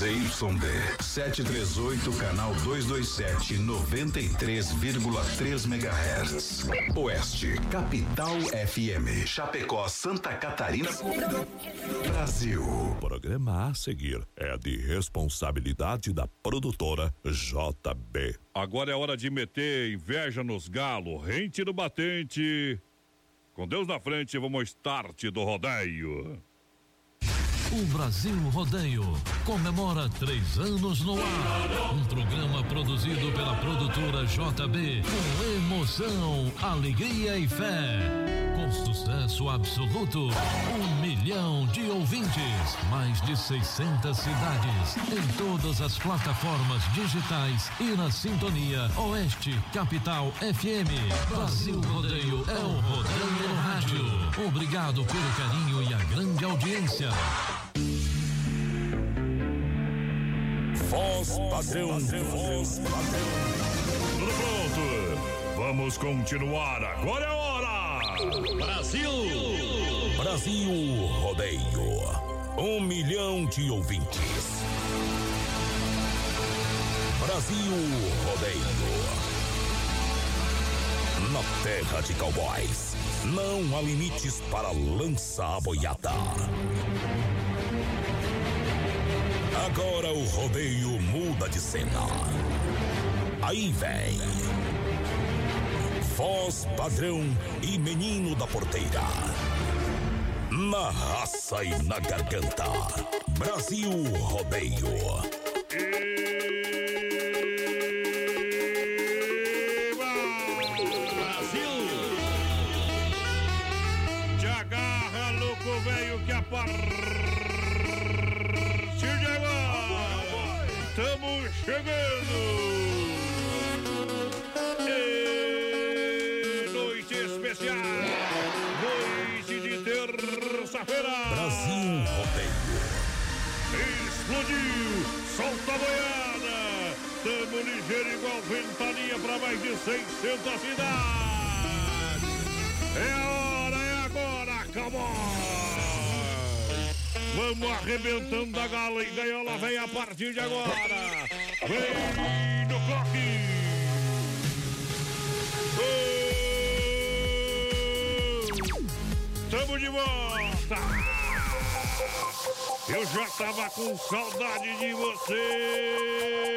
ZYD 738, canal 227, 93,3 MHz. Oeste, Capital FM. Chapecó, Santa Catarina. Brasil. Programa a seguir é de responsabilidade da produtora JB. Agora é hora de meter inveja nos galos, rente no batente. Com Deus na frente, vamos ao start do rodeio. O Brasil Rodeio comemora três anos no ar. Um programa produzido pela produtora JB com emoção, alegria e fé. Com sucesso absoluto, um milhão de ouvintes, mais de 600 cidades, em todas as plataformas digitais e na sintonia Oeste Capital FM. Brasil Rodeio é o Rodeio no Rádio. Obrigado pelo carinho e a grande audiência. Voz padrão, voz padrão. Tudo pronto. Vamos continuar. Agora é hora. Brasil. Brasil Rodeio. Um milhão de ouvintes. Brasil Rodeio. Na terra de cowboys. Não há limites para lançar a boiada. Agora o rodeio muda de cena. Aí vem. Voz padrão e menino da porteira. Na raça e na garganta. Brasil Rodeio. Brasil! Te agarra, louco velho, que a partir de agora estamos chegando! Brasil Rodeio. Explodiu! Solta a boiada! Tamo ligeiro igual ventania pra mais de 600 cidades! É a hora, é agora, come on! Vamos arrebentando a gala e gaiola vem a partir de agora! Vem no coque! Gol! Tamo de volta! Eu já tava com saudade de você.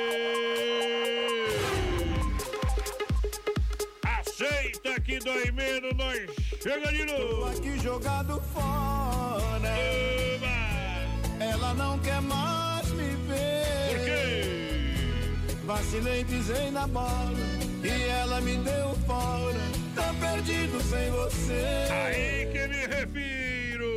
Aceita que dói menos, nós chega de Tô novo. aqui jogado fora. Oba! Ela não quer mais me ver. Por quê? Vacilei, pisei na bola. E ela me deu fora. Tá perdido sem você. Aí que me refiro.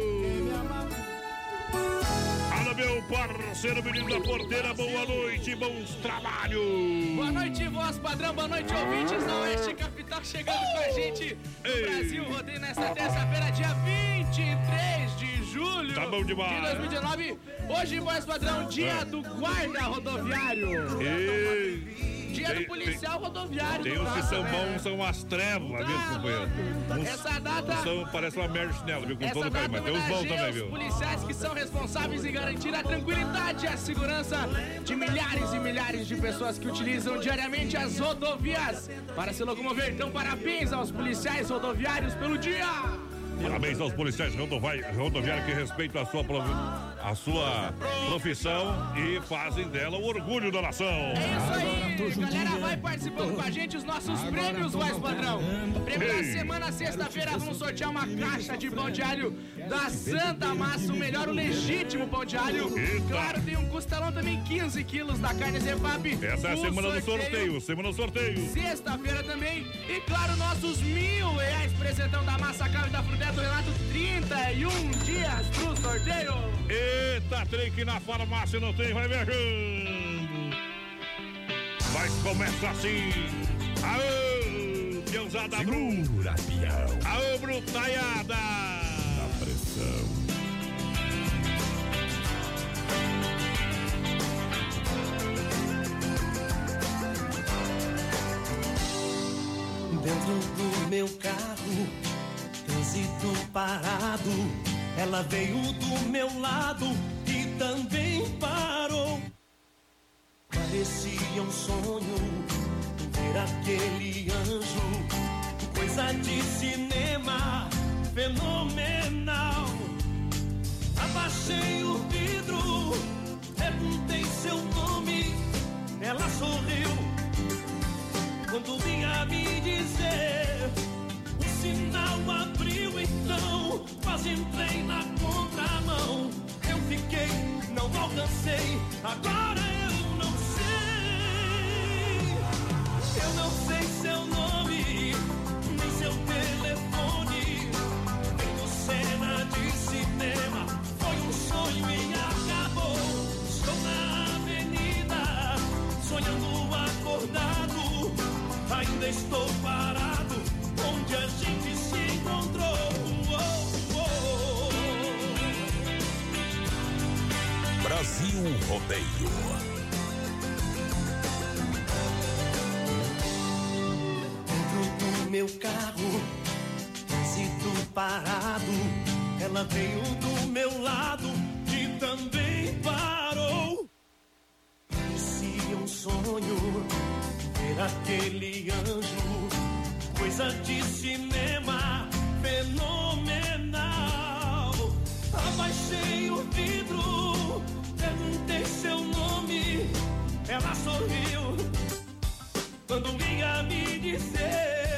Alô, meu parceiro menino da porteira, boa noite, bons trabalhos. Boa noite, voz padrão, boa noite, ouvintes da Oeste Capital chegando com a gente no Ei. Brasil Rodeio nesta terça-feira, dia 23 de julho Tá bom demais. de 2019. Hoje, voz padrão, dia do guarda rodoviário. Ei, Dia Tem- do policial rodoviário. tem uns que são bons, são umas trevas, viu, Tá companheiro? Uns- Essa data- São, parece uma merda de chinelo, viu? Com todo carinho, mas tem uns bons também, os viu? policiais que são responsáveis em garantir a tranquilidade e a segurança de milhares e milhares de pessoas que utilizam diariamente as rodovias para se locomover. Então, parabéns aos policiais rodoviários pelo dia! Parabéns aos policiais rodoviários que respeitam a sua, a sua profissão e fazem dela o orgulho da nação. É isso aí, galera, vai participando com a gente os nossos prêmios, voz padrão. Prêmio da Ei. semana, sexta-feira, vamos sortear uma caixa de pão de alho da Santa Massa, o melhor, o legítimo pão de alho. Eita. Claro, tem um costelão também, 15 quilos da carne Zefap. Essa é a O semana do sorteio, semana do sorteio. Sexta-feira também. E claro, nossos mil reais presentão da Massa Carne da Fruteira do Renato, 31 dias pro sorteio. Eita, trem que na farmácia não tem, vai viajando. Mas começa assim. Aô, Deusada Bru. Segura, peão. Aô, Brutaiada. A pressão. Dentro do meu carro, trânsito parado. Ela veio do meu lado e também parou. um sonho ver aquele anjo, coisa de cinema fenomenal. Abaixei o vidro, perguntei seu nome, ela sorriu quando vinha me dizer. Sinal abriu então, quase entrei na contramão. Eu fiquei, não alcancei, agora eu não sei. Eu não sei seu nome, nem seu telefone. Vendo cena de cinema, foi um sonho e acabou. Estou na avenida, sonhando acordado. Ainda estou parado, onde a gente Brasil Rodeio. Dentro do meu carro, trânsito parado. Ela veio do meu lado e também parou. Parecia um sonho ver aquele anjo, coisa de cinema fenomenal. Abaixei o vidro, perguntei seu nome, ela sorriu quando vinha me dizer.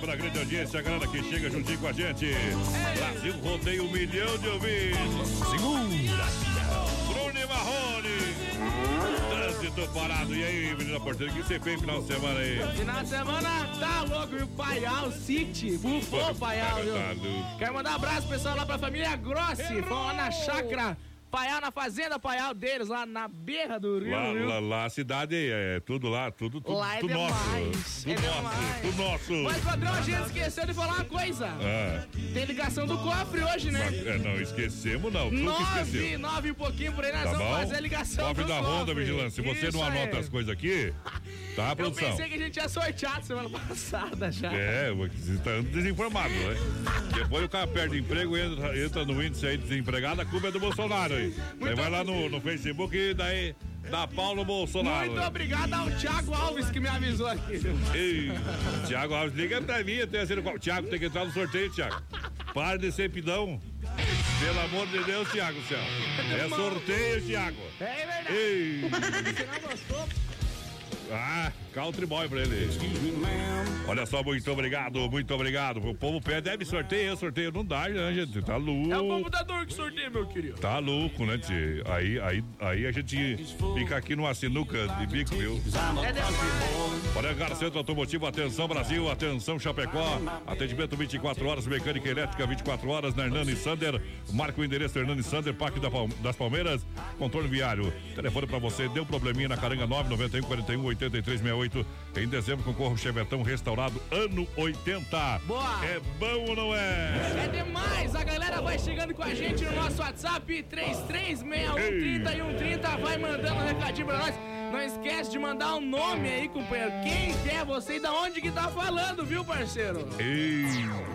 Pela grande audiência, a galera que chega juntinho com a gente. Brasil rodeia um milhão de ouvintes. Segunda. Trânsito parado. E aí, menina porteira, o que você fez no final de semana aí? Final de semana tá louco, viu? Paial City, bufou o Paial, viu? Tá. Quero mandar um abraço pessoal lá pra família Grossi. Fomos lá na chácara Paial, na fazenda Paial deles, lá na beira do rio, Lá, viu? lá, lá, a cidade é tudo lá, tudo, tudo, Lá é tudo demais, nosso. é Tudo nosso, demais. tudo nosso. Mas, padrão, a gente esqueceu de falar uma coisa. Ah, Tem ligação do cofre hoje, né? é, não, esquecemos não, Nove, nove e um pouquinho por aí, nós Tá vamos bom? fazer a ligação Cofre do da cofre. Ronda Vigilância. Se você Isso não anota aí. as coisas aqui, tá, Eu produção? pensei que a gente tinha sorteado semana passada já. É, você tá desinformado, né? Depois o cara perde emprego, entra, entra no índice aí de desempregado, a culpa é do Bolsonaro aí. Aí vai lá no, no Facebook e daí dá pau no Bolsonaro. Muito obrigado ao Thiago Alves que me avisou aqui. Ei, Tiago Alves, liga pra mim, eu tenho sido qual. Tiago, tem que entrar no sorteio, Tiago. Para de ser pidão. Pelo amor de Deus, Tiago, céu. É sorteio, Tiago. É verdade. Ei, Você não gostou? ah, country boy pra ele. Olha só, muito obrigado, muito obrigado. O povo pede, deve sorteio, sorteio. Não dá, né, gente? Tá É o louco. computador que sorteia, meu querido. Tá louco, né, tio? Aí, aí, aí a gente fica aqui numa sinuca de bico, viu? É demais. Olha, cara, Centro Automotivo, atenção Brasil, atenção Chapecó, atendimento 24 horas, mecânica elétrica 24 horas na Hernani Sander, marca o endereço Hernani Sander, Parque das Palmeiras, contorno viário, telefone pra você, deu probleminha na Caranga 991 41 83 68, em dezembro concorre o Chevetão restaurado ano 80. Boa. É bom ou não é? É demais, a galera vai chegando com a gente no nosso WhatsApp 336130 e 130, vai mandando um recadinho pra nós. Não esquece de mandar um nome aí, companheiro. Quem que é você e da onde que tá falando, viu, parceiro? Ei,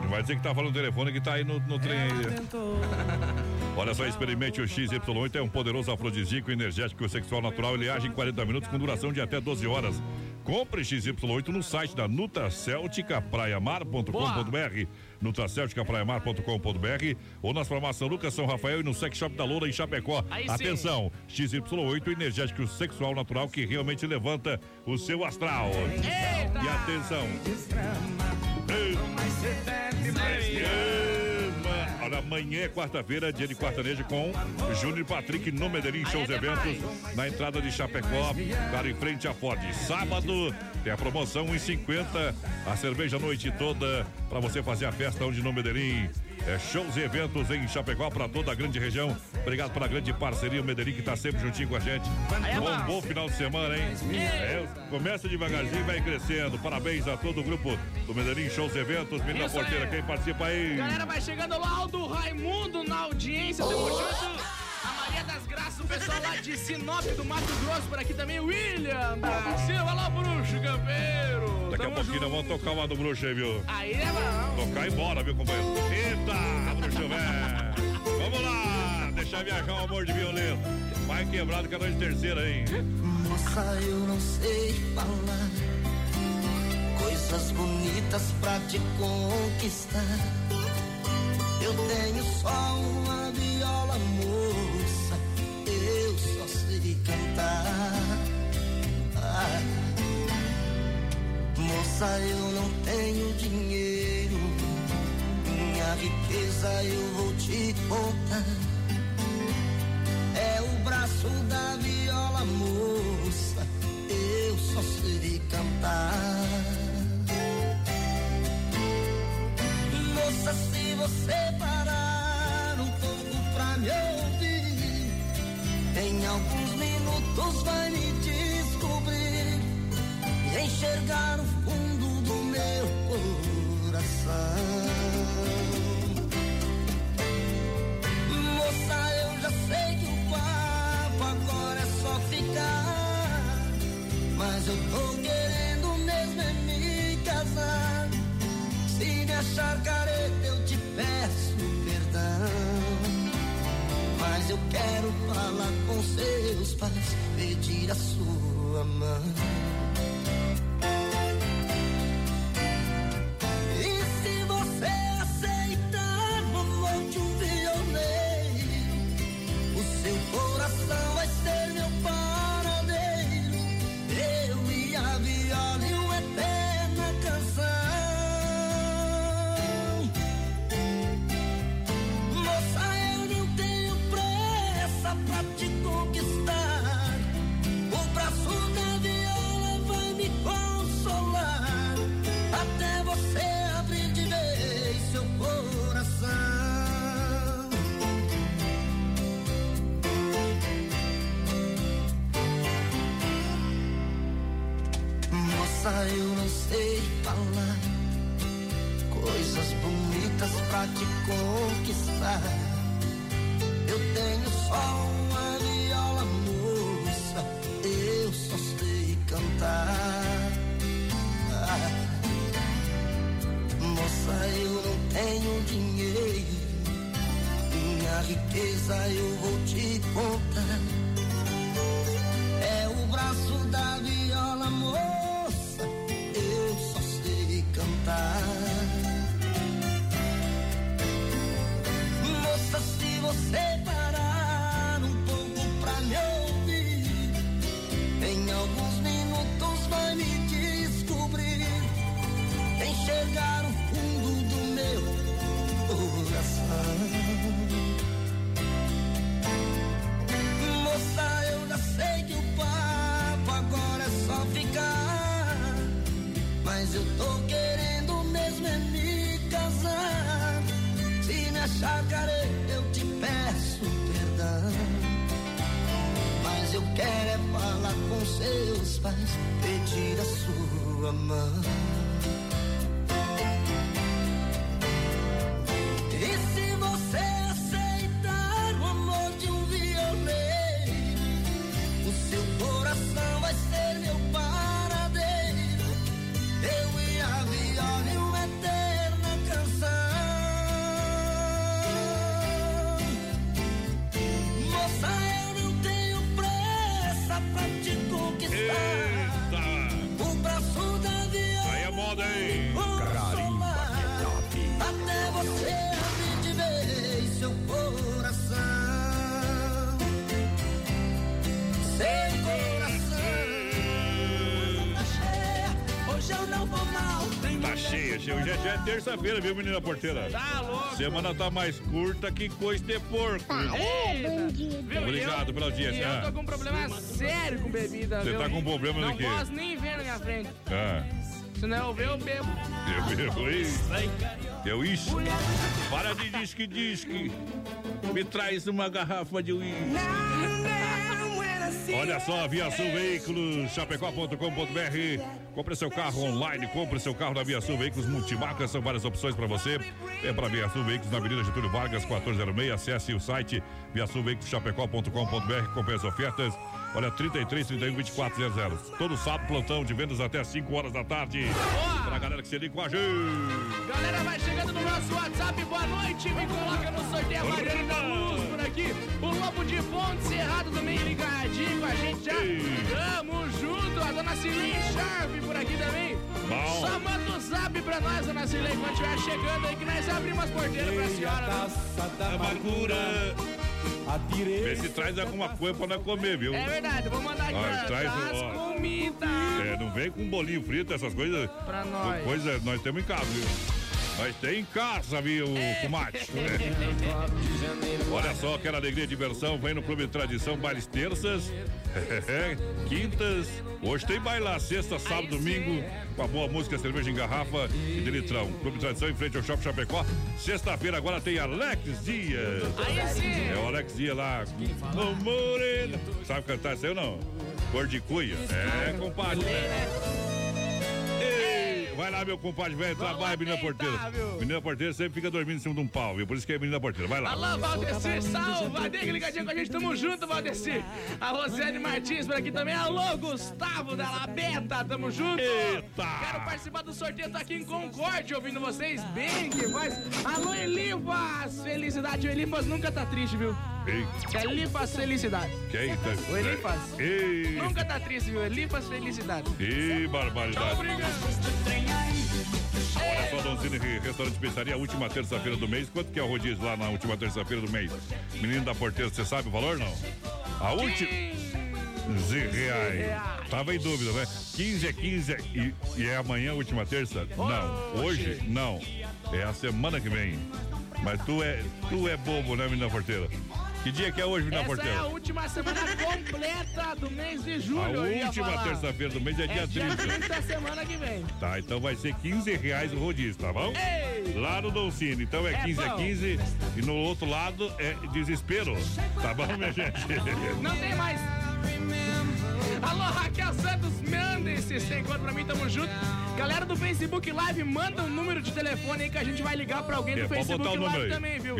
vai dizer que tá falando no telefone que tá aí no, no trem aí. Olha só, experimente o XY8, é um poderoso afrodisíaco energético sexual natural. Ele age em 40 minutos com duração de até 12 horas. Compre XY8 no site da nutracelticapraiamar.com.br nutracelticapraiamar.com.br ou nas farmácias Lucas São Rafael e no Sex Shop da Loura em Chapecó. Aí sim. Atenção, XY8 energético sexual natural que realmente levanta o seu astral. Eita! E atenção. Ei, Olha, amanhã é quarta-feira, dia de quartanejo com Júnior Patrick no Medellín Shows Eventos, na entrada de Chapecó, cara em frente à Ford. Sábado tem a promoção 1,50, a cerveja a noite toda para você fazer a festa onde no Medellín. É shows e eventos em Chapecó para toda a grande região. Obrigado pela grande parceria, o Medellín que tá sempre juntinho com a gente. Bom, bom final de semana, hein? É, começa devagarzinho e vai crescendo. Parabéns a todo o grupo do Medellín Shows e Eventos. Menina Isso Porteira, quem participa aí? Galera, vai chegando lá, Aldo Raimundo na audiência, junto. A Maria das Graças, o pessoal lá de Sinop do Mato Grosso, por aqui também, William da Silva, lá, bruxo, campeiro. Daqui a Tamo pouquinho nós junto. vamos tocar uma do bruxo aí, viu? Aí é bom. Tocar e bora, viu, companheiro? Eita, bruxo velho! Vamos lá! Deixar viajar o amor de violento. Vai quebrado que é noite terceira, hein? Moça, eu não sei falar coisas bonitas pra te conquistar. Eu tenho só uma viola, sei cantar. Moça, eu não tenho dinheiro, minha riqueza eu vou te contar. É o braço da viola, moça. Eu só sei cantar. Moça, se você parar um pouco pra me ouvir, em alguns minutos vai me descobrir e enxergar o fundo do meu coração. Moça, eu já sei que o papo agora é só ficar. Mas eu tô querendo mesmo é me casar. Se me achar Mas eu quero falar com seus pais, pedir a sua mão. Te conquistar. Eu tenho só uma viola, moça, eu só sei cantar. Moça, eu não tenho dinheiro, minha riqueza eu vou te contar. Quero é falar com seus pais, pedir a sua mão. É, é terça-feira, viu, menina porteira? Tá louco. Semana tá mais curta que coisa de porco. Eita. Viu? Obrigado pela audiência. Eu tô com um problema sério com bebida, Você tá com problema Não de quê? posso nem ver na minha frente. Ah, Se não eu ver, eu bebo. eu, eu, eu, eu isso. Para de disque, disque. Me traz uma garrafa de uísque. Olha só, Via Sul Veículos, chapecó.com.br. Compre seu carro online, compre seu carro na Via Sul Veículos Multimarcas, são várias opções para você. É para Via Sul Veículos na Avenida Getúlio Vargas, 1406. Acesse o site viasulveiculoschapecó.com.br, compre as ofertas. Olha, 33 31 2400. Todo sábado, plantão de vendas até 5 horas da tarde. Pra galera que se liga com a gente. Galera, vai chegando no nosso WhatsApp, boa noite. Me coloca no sorteio a Mariana da Luz por aqui. O Lobo de Ponte Cerrado também ligadinho com a gente já. Ei. Tamo junto. A dona Cilei Sharp por aqui também. Bom. Só manda um zap pra nós, dona Cilei, quando estiver chegando aí, que nós abrimos as porteiras pra senhora. né? taça da Amargura. Atirei. Vê se traz alguma coisa pra nós comer, viu? É verdade, vou mandar aqui ó, traz ó. comidas É, não vem com bolinho frito, essas coisas. pra nós. Coisa nós temos em casa, viu? Nós tem em casa, viu, tomate. Olha só, aquela alegria e diversão. Vem no Clube de Tradição, bailes terças, quintas. Hoje tem baile lá, sexta, sábado, domingo, com a boa música, cerveja em garrafa e de litrão. Clube de Tradição em frente ao Shopping Chapecó. Sexta-feira agora tem Alex Dias. É o Alex Dias lá. com Morena. Sabe cantar isso aí ou não? Cor de cuia. É, compadre. né? Ei, Vai lá, meu compadre, velho, trabalha, menina porteira. Menina porteira sempre fica dormindo em cima de um pau, viu? Por isso que é menina porteira. Vai lá. Alô, Valdecir, salve! ligadinho com a gente, tamo junto, Valdecir. A Rosiane Martins por aqui também. Alô, Gustavo da Labeta, tamo junto. Eita! Quero participar do sorteio, tô aqui em Concórdia, ouvindo vocês bem, que voz. Alô, Elifas, felicidade. O Elifas nunca tá triste, viu? Ei, É Elifas, felicidade. quem tá? O Elifas. Ei, Nunca tá triste, viu? Elifas, felicidade. Ei, barbaridade. Olha só, Donzini, restaurante pizzaria, última terça-feira do mês. Quanto que é o rodízio lá na última terça-feira do mês? Menino da porteira, você sabe o valor, não? A última... 15 reais. Tava em dúvida, né? 15 é 15 e, e é amanhã, última terça? Não. Hoje? Não. É a semana que vem. Mas tu é, tu é bobo, né, menina porteira? Que dia que é hoje, menina Essa é porteira? a última semana completa do mês de julho. A última terça-feira do mês é dia É dia 30. 30 da semana que vem. Tá, então vai ser 15 reais o rodízio, tá bom? Ei! Lá no Doncini. Então é É 15 a bom. 15 e no outro lado é desespero. Tá bom, minha gente? Não tem mais. Alô, Raquel Santos, manda esse sem encontro pra mim, tamo junto. Galera do Facebook Live, manda um número de telefone aí que a gente vai ligar pra alguém É, do Facebook Live também, viu?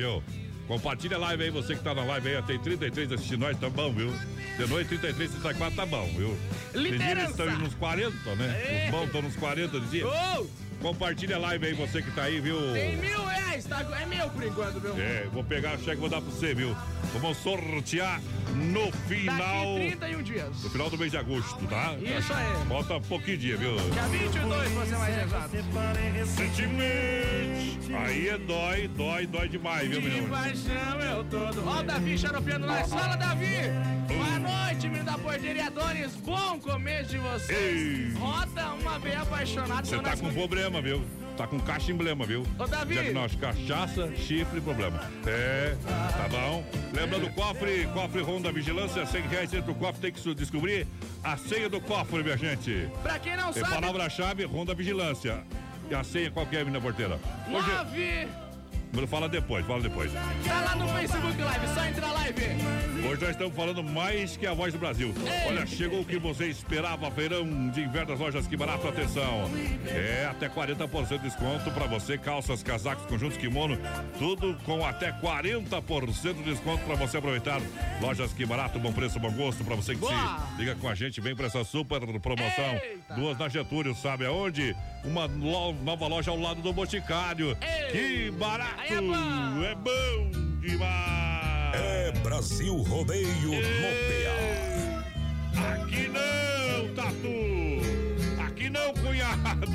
Compartilha a live aí, você que tá na live aí, tem 33 assistindo nós, tá bom, viu? De noite, 33, 34, tá bom, viu? Liderança. estão nos 40, né? Os bons estão nos 40 de dia. Ô, Compartilha a live aí, você que tá aí, viu? tem mil reais, tá? É meu por enquanto, viu? É, vou pegar o cheque e vou dar pra você, viu? Vamos sortear no final. Daqui 31 dias. No final do mês de agosto, tá? Isso aí. Falta pouquinho dia, viu? Dia 22, pra ser mais exato. Sentimento. Aí é dói, dói, dói demais, viu, De menino? paixão eu todo. Ó o Davi xaropeando nós. Fala, Davi! Boa noite, menino da porteira e Adonis. Bom começo de vocês. Ei. Roda uma bem apaixonada. Você tá com problema, viu? Tá com caixa emblema, viu? Ô, Davi. Diagnóstico, cachaça, chifre, problema. É, tá bom. Lembrando, cofre, cofre Honda Vigilância, 100 reais dentro do cofre, tem que descobrir a senha do cofre, minha gente. Pra quem não É sabe, palavra-chave, Honda Vigilância. E a senha qual que é, menina porteira? Hoje, Nove. Fala depois, fala depois. Tá lá no Facebook Live, só entra e vê. Hoje nós estamos falando mais que a voz do Brasil. Olha, chegou o que você esperava, feirão de inverno das lojas Que Barato, atenção. É até 40% de desconto para você, calças, casacos, conjuntos, kimono, tudo com até 40% de desconto para você aproveitar. Lojas Que Barato, bom preço, bom gosto, para você que Boa! se liga com a gente, vem para essa super promoção. Eita! Duas na Getúlio, sabe aonde? Uma nova loja ao lado do Boticário. Ei! Que barato! Aí é bom! é bom demais! É Brasil Rodeio no PA. Aqui não, Tatu! Aqui não, cunhado!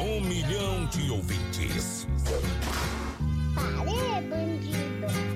Um milhão de ouvintes. Parê, bandido.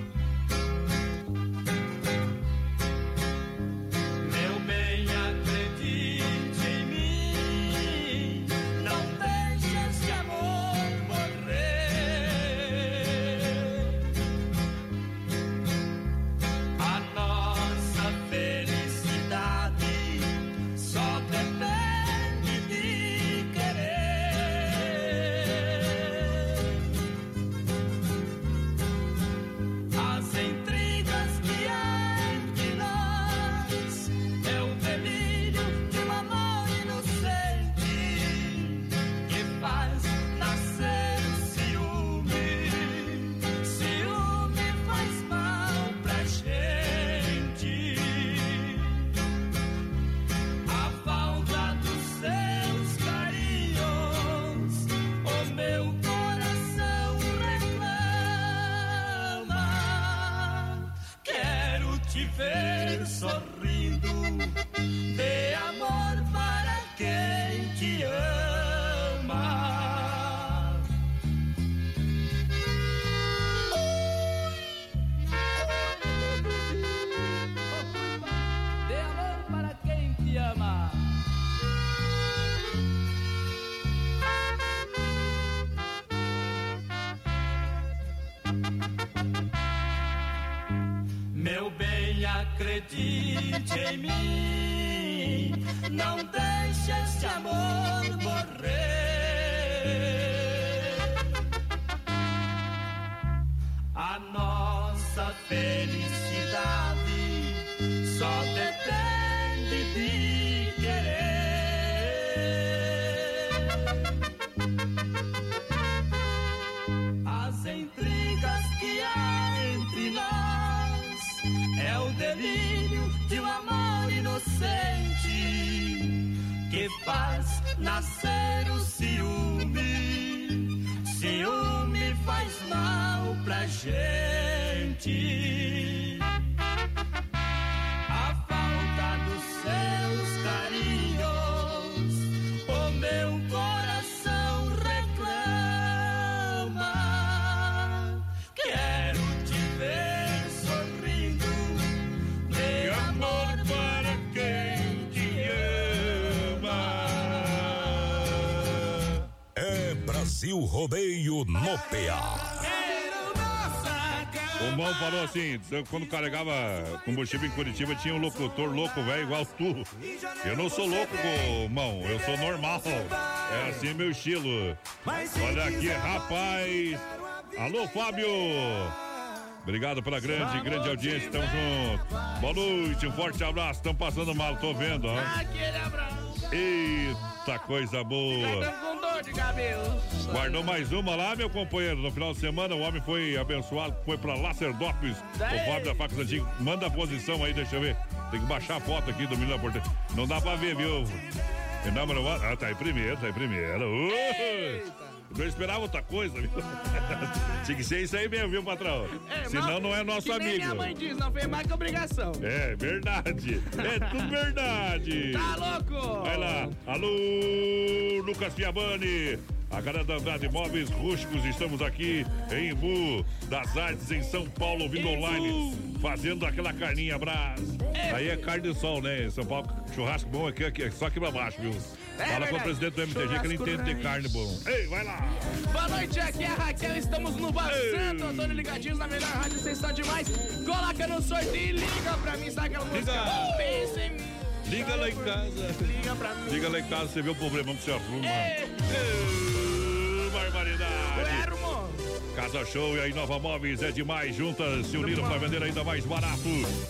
Acredite em mim, não deixe esse amor morrer. A nossa felicidade delírio de um amor inocente que faz nascer o ciúme. Ciúme faz mal pra gente. Brasil Rodeio no PA. O Mão falou assim, quando carregava combustível em Curitiba, tinha um locutor louco, velho, igual tu. Eu não sou louco, Mão, eu sou normal. É assim meu estilo. Olha aqui, rapaz. Alô, Fábio. Obrigado pela grande, grande audiência, tamo junto. Boa noite, um forte abraço, estão passando mal, tô vendo, ó. Aquele abraço. Eita, coisa boa. Dor de cabelo. Guardou mais uma lá, meu companheiro. No final de semana, o homem foi abençoado, foi pra Lacerdópolis. O Fábio da Facas Antiga. Manda a posição aí, deixa eu ver. Tem que baixar a foto aqui do menino da porteira. Não dá pra ver, viu? Number one- Ah, tá em primeiro, tá em primeiro. Uh! Não esperava outra coisa, viu? Tinha que ser isso aí mesmo, viu, patrão? É, Senão não é nosso amigo. minha mãe diz, não fez mais que obrigação. É verdade. É tudo verdade. Tá louco? Vai lá. Alô, Lucas Fiabani. A galera da Andrade Móveis Rústicos, estamos aqui em Imbu, das Artes, em São Paulo, vindo online, fazendo aquela carninha brás. Aí é carne de sol, né? Em São Paulo, churrasco bom aqui, aqui só aqui pra baixo, viu? É Fala com o presidente do MTG que ele entende de carne bom. Ei, vai lá! Boa noite, aqui é a Raquel, estamos no Bar Ei. Santo Antônio ligadinhos na melhor rádio, vocês estão demais. Coloca no sorteio e liga pra mim, sabe aquela música? Liga. Pensa em mim. Liga lá em casa. Liga pra mim. Liga lá em casa, você vê o problema que você arruma. Ei. Ei, barbaridade! Casa Show e a Inova Móveis é demais. Juntas se uniram para vender ainda mais barato.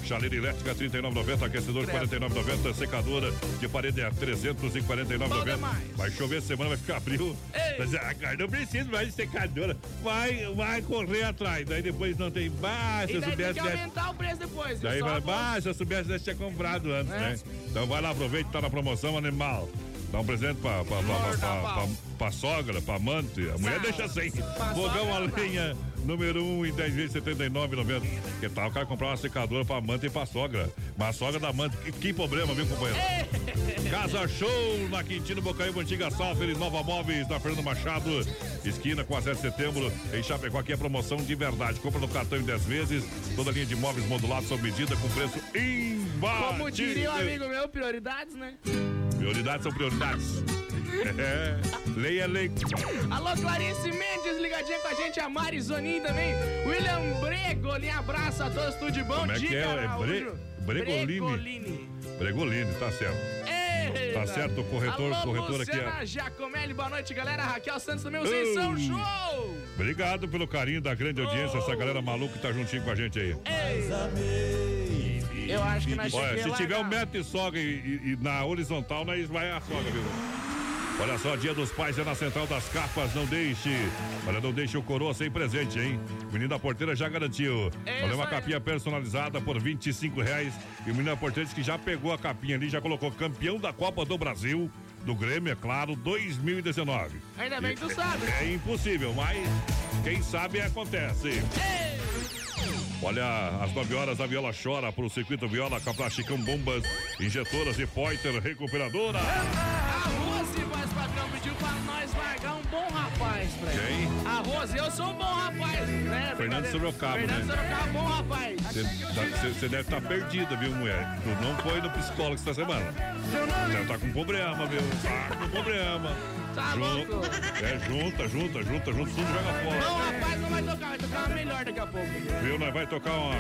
Chaleira elétrica R$ 39,90, aquecedor R$ 49,90, secadora de parede é R$ 349,90. demais. Vai chover semana, vai ficar frio. Ei. Mas ah, não precisa mais de secadora. Vai, vai correr atrás. Daí depois não tem. Bah, se E daí tem soubesse. que aumentar o preço depois. Daí vai, bah, se soubesse, tinha comprado antes, É. né? Então vai lá, aproveita, tá na promoção animal. Dá um presente pra, pra, pra, pra, pra, pra- pra sogra, pra amante. A mulher deixa sem. Pra Fogão a lenha, número 1 um, em 10 vezes 79,90. Que tal o cara comprar uma secadora pra amante e pra sogra? Mas a sogra da amante, que, que problema, viu, companheiro? Casa Show na Quintino Bocaíba, Antiga Salfer, Nova Móveis, na Fernando Machado, esquina com a 7 de setembro, em Chapecó. Aqui é promoção de verdade. Compra no cartão em 10 vezes, toda linha de móveis modulados sob medida com preço imbatível. Como diria um amigo meu, prioridades, né? Prioridades são prioridades. É, lei é lei. Alô, Clarice Mendes, ligadinha com a gente, a Mari Zonin também. William Bregolin, abraço a todos, tudo de bom. Como é que Dica, é? É. Bre- Bregolini? Bregolini. Bregolini, tá certo. Eita. Tá certo, o corretor- Alô, corretor aqui Luciana é- Giacomelli, boa noite, galera. Raquel Santos também, vocês são show! Obrigado pelo carinho da grande audiência, essa galera maluca que tá juntinho com a gente aí. Eu acho que nós Olha, se tiver um metro de sogra e, e- e na horizontal, nós vai a sogra, viu? Olha só, Dia dos Pais é na Central das Capas, não deixe. Olha, não deixe o coroa sem presente, hein? O Menino da Porteira já garantiu. É Olha, uma capinha personalizada por 25 reais. E o Menino da Porteira disse que já pegou a capinha ali, já colocou campeão da Copa do Brasil, do Grêmio, é claro, 2019. Ainda bem que tu sabe. É impossível, mas quem sabe acontece. Olha, às 9 horas a Viola chora pro circuito Viola com a Plasticão Bombas, injetoras e Pointer Recuperadora. A Rose, eu sou um bom rapaz, né? Fernando Sorocaba, Fernando né? Sorocaba, bom rapaz. Você deve estar perdida, viu, mulher? Tu não foi no psicólogo essa semana. Deve estar com problema, viu? Tá com problema. Tá Jun- louco? É, junta, junta, junta, junta, tudo joga fora. rapaz não vai tocar, vai tocar uma melhor daqui a pouco. Viu? Nós vai tocar uma,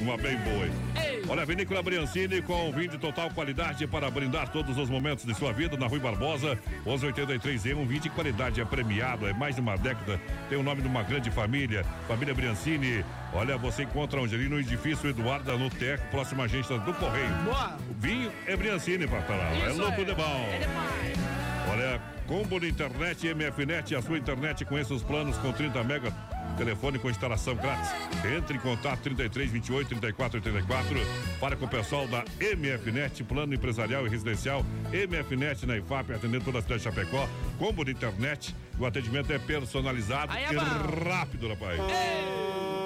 uma bem boa aí. Ei, Olha, Vinícola Briancini com vinho de total qualidade para brindar todos os momentos de sua vida na Rui Barbosa, 1183 e um vinho de qualidade é premiado, é mais de uma década, tem o nome de uma grande família, família Briancini. Olha, você encontra ali no edifício Eduardo no Teco, próxima agência do Correio. Boa. O vinho é Briancini, patrão. É louco aí. de bom. É demais. Olha, combo de internet MFNet, a sua internet com esses planos com 30 mega, telefone com instalação grátis. Entre em contato 33 28 34 84. Fale com o pessoal da MFNet, plano empresarial e residencial. MFNet na IFAP, atendendo toda a cidade de Chapecó. Combo de internet, o atendimento é personalizado Aí é e bom. rápido, rapaz.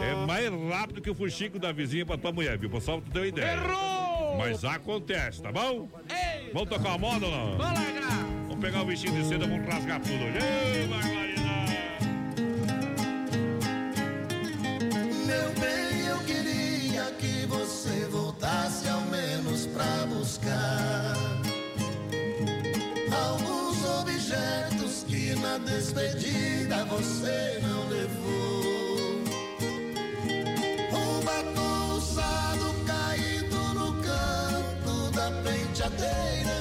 É mais rápido que o fuxico da vizinha pra tua mulher, viu? Pessoal, tu tem uma ideia. Errou! Mas acontece, tá bom? Ei! Vamos tocar a moda ou não? Vamos largar! Vamos pegar o bichinho de seda, vamos rasgar tudo. Ei, barbaridade! Meu bem, eu queria que você voltasse ao menos pra buscar alguns objetos que na despedida você não levou. Um batom usado caído no canto da penteadeira,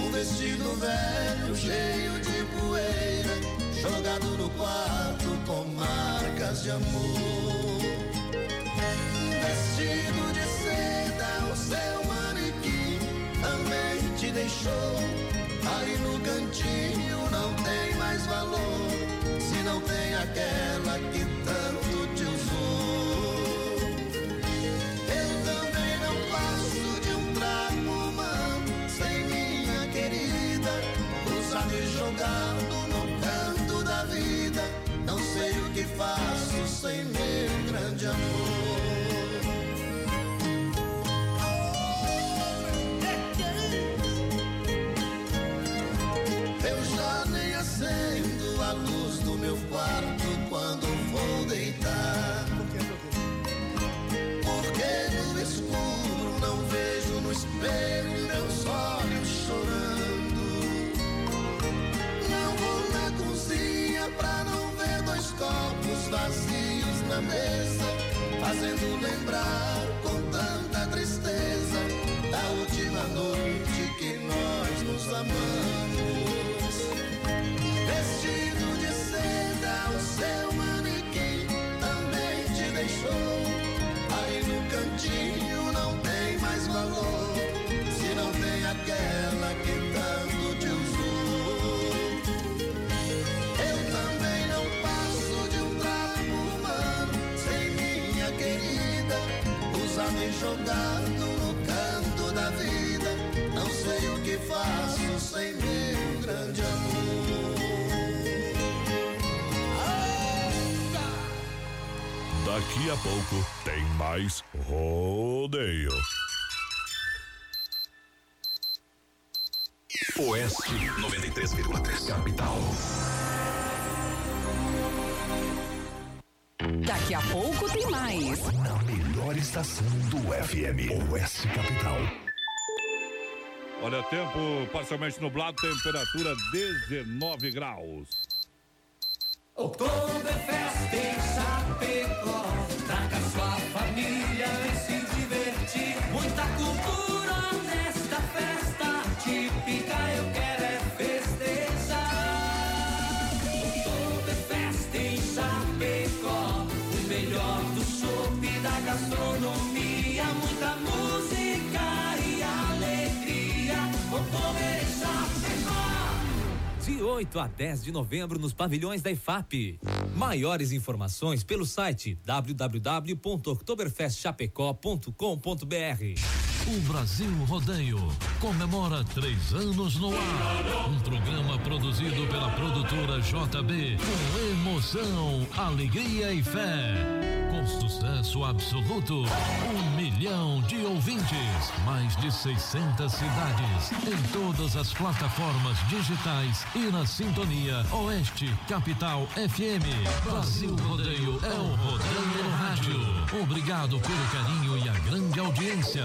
um vestido velho cheio de poeira, jogado no quarto com marcas de amor. Vestido de seda, o seu manequim também te deixou. Aí no cantinho não tem mais valor, se não tem aquela que pra não ver dois copos vazios na mesa, fazendo lembrar com tanta tristeza da última noite Daqui a pouco tem mais rodeio. Oeste 93,3 Capital. Daqui a pouco tem mais. Na melhor estação do FM. Oeste Capital. Olha, tempo parcialmente nublado, temperatura 19 graus. Oktoberfest em Chapecó, 8 a 10 de novembro nos pavilhões da IFAP. Maiores informações pelo site www.oktoberfestchapecó.com.br. O Brasil Rodeio comemora três anos no ar. Um programa produzido pela produtora JB com emoção, alegria e fé. Com sucesso absoluto, um milhão de ouvintes, mais de 600 cidades, em todas as plataformas digitais e na sintonia Oeste Capital FM. Brasil Rodeio é o Rodeio no Rádio. Obrigado pelo carinho e a grande audiência.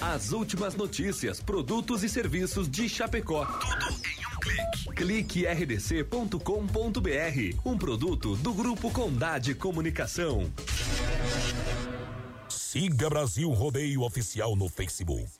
As últimas notícias, produtos e serviços de Chapecó. Tudo em um clique. Clique rdc.com.br. Um produto do Grupo Condade Comunicação. Siga Brasil Rodeio Oficial no Facebook.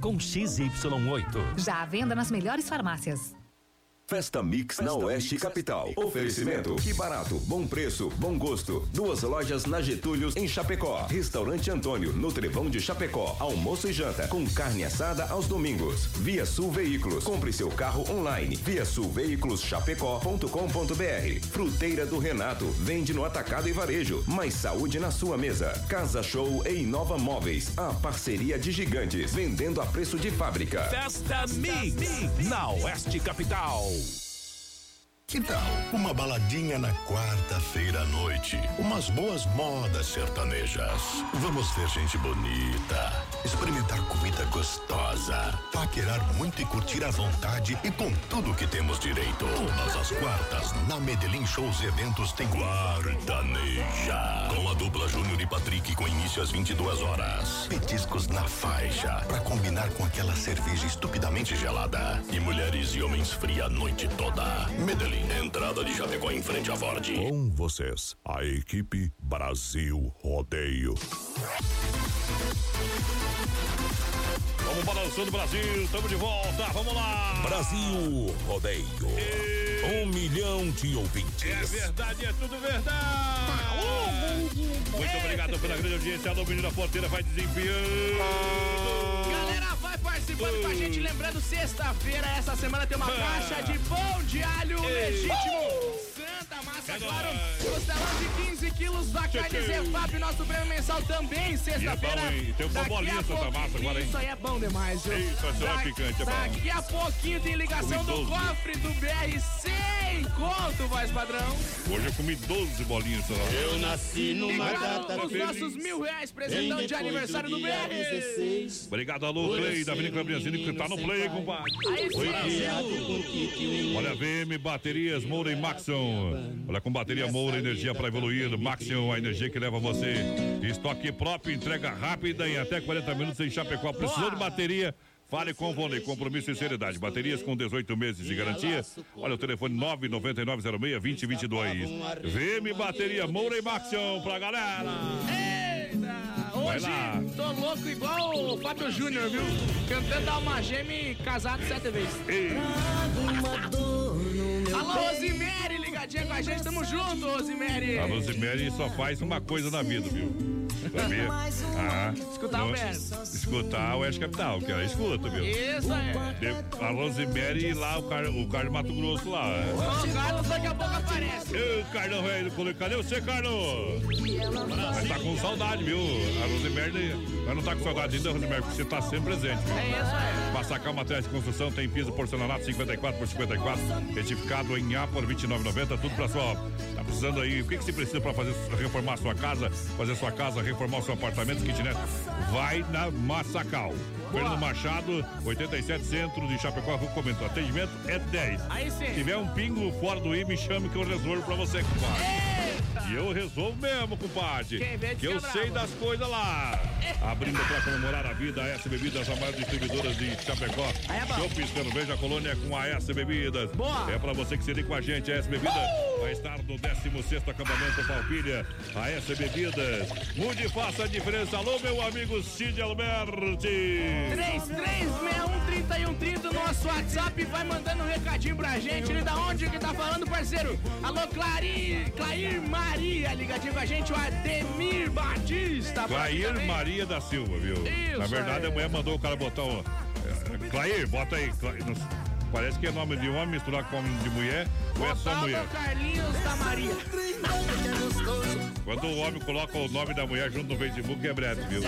com XY8. Já à venda nas melhores farmácias. Festa Mix na Oeste Capital. Oferecimento. Que barato, bom preço, bom gosto. Duas lojas na Getúlios, em Chapecó. Restaurante Antônio, no Trevão de Chapecó. Almoço e janta, com carne assada aos domingos. Via Sul Veículos. Compre seu carro online. Via Sul Veículos Chapecó.com.br. Fruteira do Renato. Vende no atacado e varejo. Mais saúde na sua mesa. Casa Show e Inova Móveis. A parceria de gigantes. Vendendo a preço de fábrica. Festa Mix na Oeste Capital. Que tal uma baladinha na quarta-feira à noite? Umas boas modas sertanejas. Vamos ver gente bonita, experimentar comida gostosa, paquerar muito e curtir à vontade e com tudo que temos direito. Todas as quartas, na Medellín Shows e Eventos tem Guardaneja. Com a dupla Júnior e Patrick com início às 22 horas. Petiscos na faixa, para combinar com aquela cerveja estupidamente gelada. E mulheres e homens fria a noite toda. Medellín. Entrada de Chapecó em frente à Ford. Com vocês, a equipe Brasil Rodeio. Vamos balançando o Brasil, estamos de volta, vamos lá! Brasil Rodeio. Um milhão de ouvintes. É verdade, é tudo verdade! Muito obrigado pela grande audiência. Alô, menino da porteira, vai desempenhando. Participando com a gente. Lembrando, sexta-feira, essa semana tem uma caixa de pão de alho legítimo. Santa Massa, claro. Costelão de 15 quilos da carne Zefap. Nosso prêmio mensal também, sexta-feira. É bom, hein? Tem uma bolinha Santa Massa agora, hein? Isso aí é bom demais, viu? Isso, essa é Da- picante, é bom. Daqui a pouquinho tem ligação do cofre do BR sem conto, voz padrão. Hoje eu comi 12 bolinhas. Eu nasci numa E data os feliz. nossos mil reais presentão de aniversário do do BR. 16. Obrigado, alô, Avenida Cabriancini, que tá no play, compadre. Kit Olha, VM Baterias Moura e Maxion. Olha, com bateria Moura, energia para evoluir. Maxion, a energia que leva você. Estoque próprio, entrega rápida em até 40 minutos em Chapecó. Precisou de bateria? Fale com o compromisso e seriedade. Baterias com 18 meses de garantia. Olha o telefone 99906-2022. VM Bateria Moura e Maxion pra galera. Eita, hoje lá. tô louco igual o Fábio Júnior, viu? Cantando Alma Gêmea e casado sete vezes. Ei, Alô, Rosemary, ligadinha com a gente, tamo junto, Rosemary. a Rosemary só faz uma coisa na vida, viu? Sabia? Ah, Escutar o Berno. Escutar o Oeste Capital, que ela escuta, viu? Isso é. De- A Rosemary e lá o Car, o Carlos Mato Grosso lá. O Carlos daqui a pouco aparece. Ô, Carlão, velho, cadê você, Carlos? Mas tá com saudade, viu? A Rosemary, mas não tá com saudade ainda, Rosemary, porque você tá sempre presente, viu? É isso aí. Massacal Materiais de Construção tem piso porcelanato 54 por 54, retificado em A por 29,90, tudo pra sua. Tá precisando aí, o que que você precisa pra fazer reformar sua casa, fazer sua casa, reformar o seu apartamento, kitnet? Vai na Massacal. Fernando Machado, 87 Centro de Chapecó, comentou. Atendimento é 10. Aí sim. Se tiver um pingo fora do I, me chame que eu resolvo pra você, compadre. E eu resolvo mesmo, compadre. Quem vê que eu bravo. sei das coisas lá. Abrindo pra comemorar a vida, a S Bebidas, a maior distribuidora de Chapecó. É. Chopp, cerveja colônia com a S Bebidas. Boa. É pra você que se liga com a gente, a S Bebidas vai estar no 16º acampamento Palpilha. A S Bebidas. Mude e faça a diferença. Alô, meu amigo Cid Alberti. 33613130 no nosso WhatsApp vai mandando um recadinho pra gente. Ele da onde que tá falando, parceiro? Alô, Clari, Clair Maria, ligadinho com a gente, o Ademir Batista. aqui Clair. Maria da Silva, viu? Isso, Na verdade, é. a mulher mandou o cara botar o. é, Clair, bota aí. Clair, não- parece que é nome de homem misturar com nome de mulher ou é só mulher? Carlinhos da Maria. Quando o homem coloca o nome da mulher junto no Facebook é brete, viu?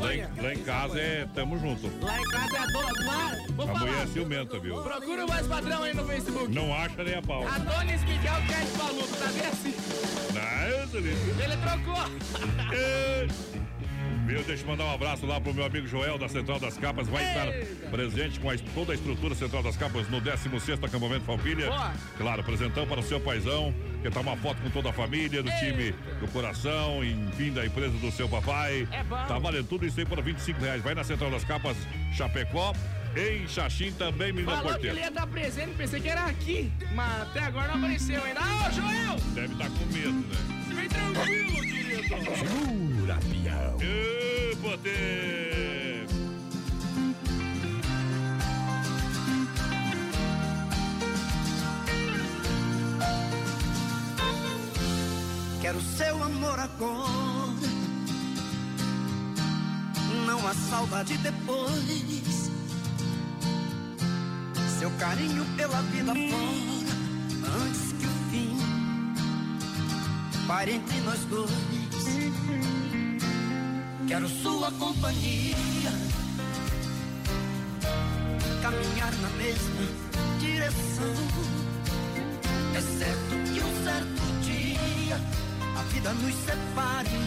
Lá em, lá em casa é tamo junto. Lá em casa é a dona. A mulher é ciumenta, viu? Procura o mais padrão aí no Facebook. Não acha nem a pau. Adonis Miguel Quedes Paludo, tá bem assim? Não, Ele trocou. Viu, deixa eu mandar um abraço lá pro meu amigo Joel da Central das Capas. Vai estar presente com a- toda a estrutura Central das Capas no 16º acampamento Falpilha. Boa. Claro, presentão para o seu paizão, que tá uma foto com toda a família, do time do coração, enfim, da empresa do seu papai. É bom. Tá valendo tudo isso aí por 25 reais. Vai na Central das Capas, Chapecó. Em Xaxim também, menina Falou que porteira. ele ia estar presente, pensei que era aqui. Mas até agora não apareceu ainda. Ô, Joel! Deve estar com medo, né? Vem tranquilo, diretor. Segura, pião. Ê, poder! Quero seu amor agora. Não há saudade depois. Seu carinho pela vida fora. Antes pare entre nós dois. Quero sua companhia. Caminhar na mesma direção. É certo que um certo dia a vida nos separe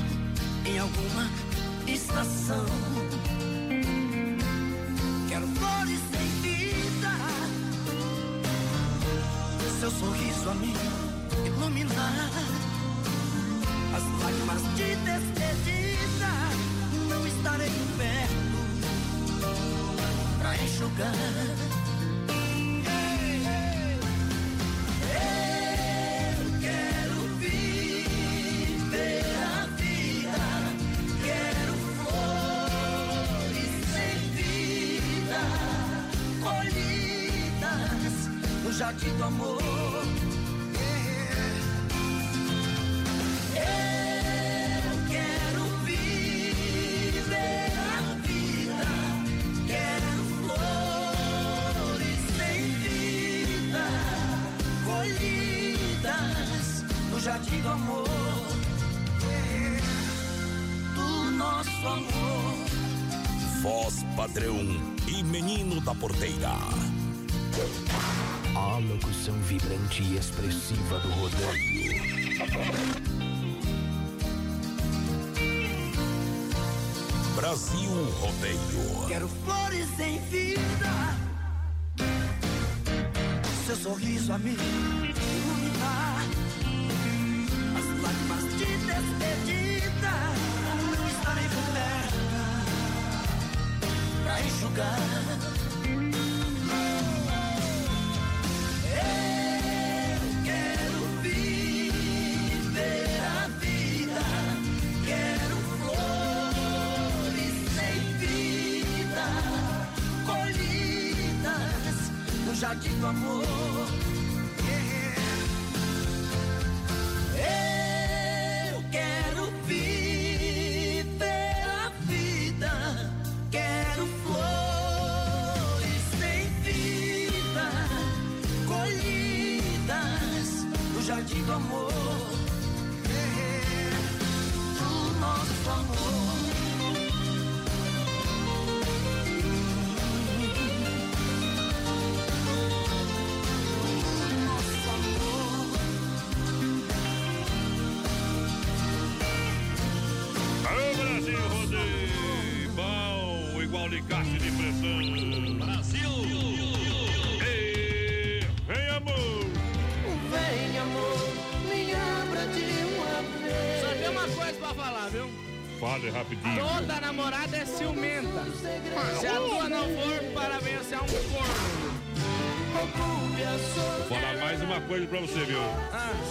em alguma estação. Quero flores sem vida, seu sorriso a me iluminar. As lágrimas de despedida não estarei perto pra enxugar. Porteira. A locução vibrante e expressiva do rodeio. Brasil Rodeio. Quero flores em vida, seu sorriso a Brasil! Vem amor! Vem amor, me abra de uma Fale rapidinho. Toda namorada é ciumenta. Se a tua não for, parabéns, você é um corno. Vou falar mais uma coisa pra você, viu?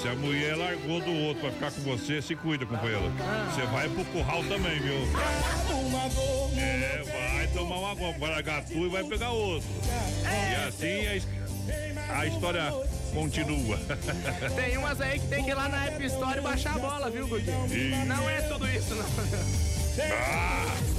Se a mulher largou do outro pra ficar com você, se cuida, companheiro. Você vai pro curral também, viu? É, vai tomar uma água, vai largar tu e vai pegar outro. E assim a, a história continua. Tem umas aí que tem que ir lá na App Store e baixar a bola, viu? Ih. Não é tudo isso, não. Ah!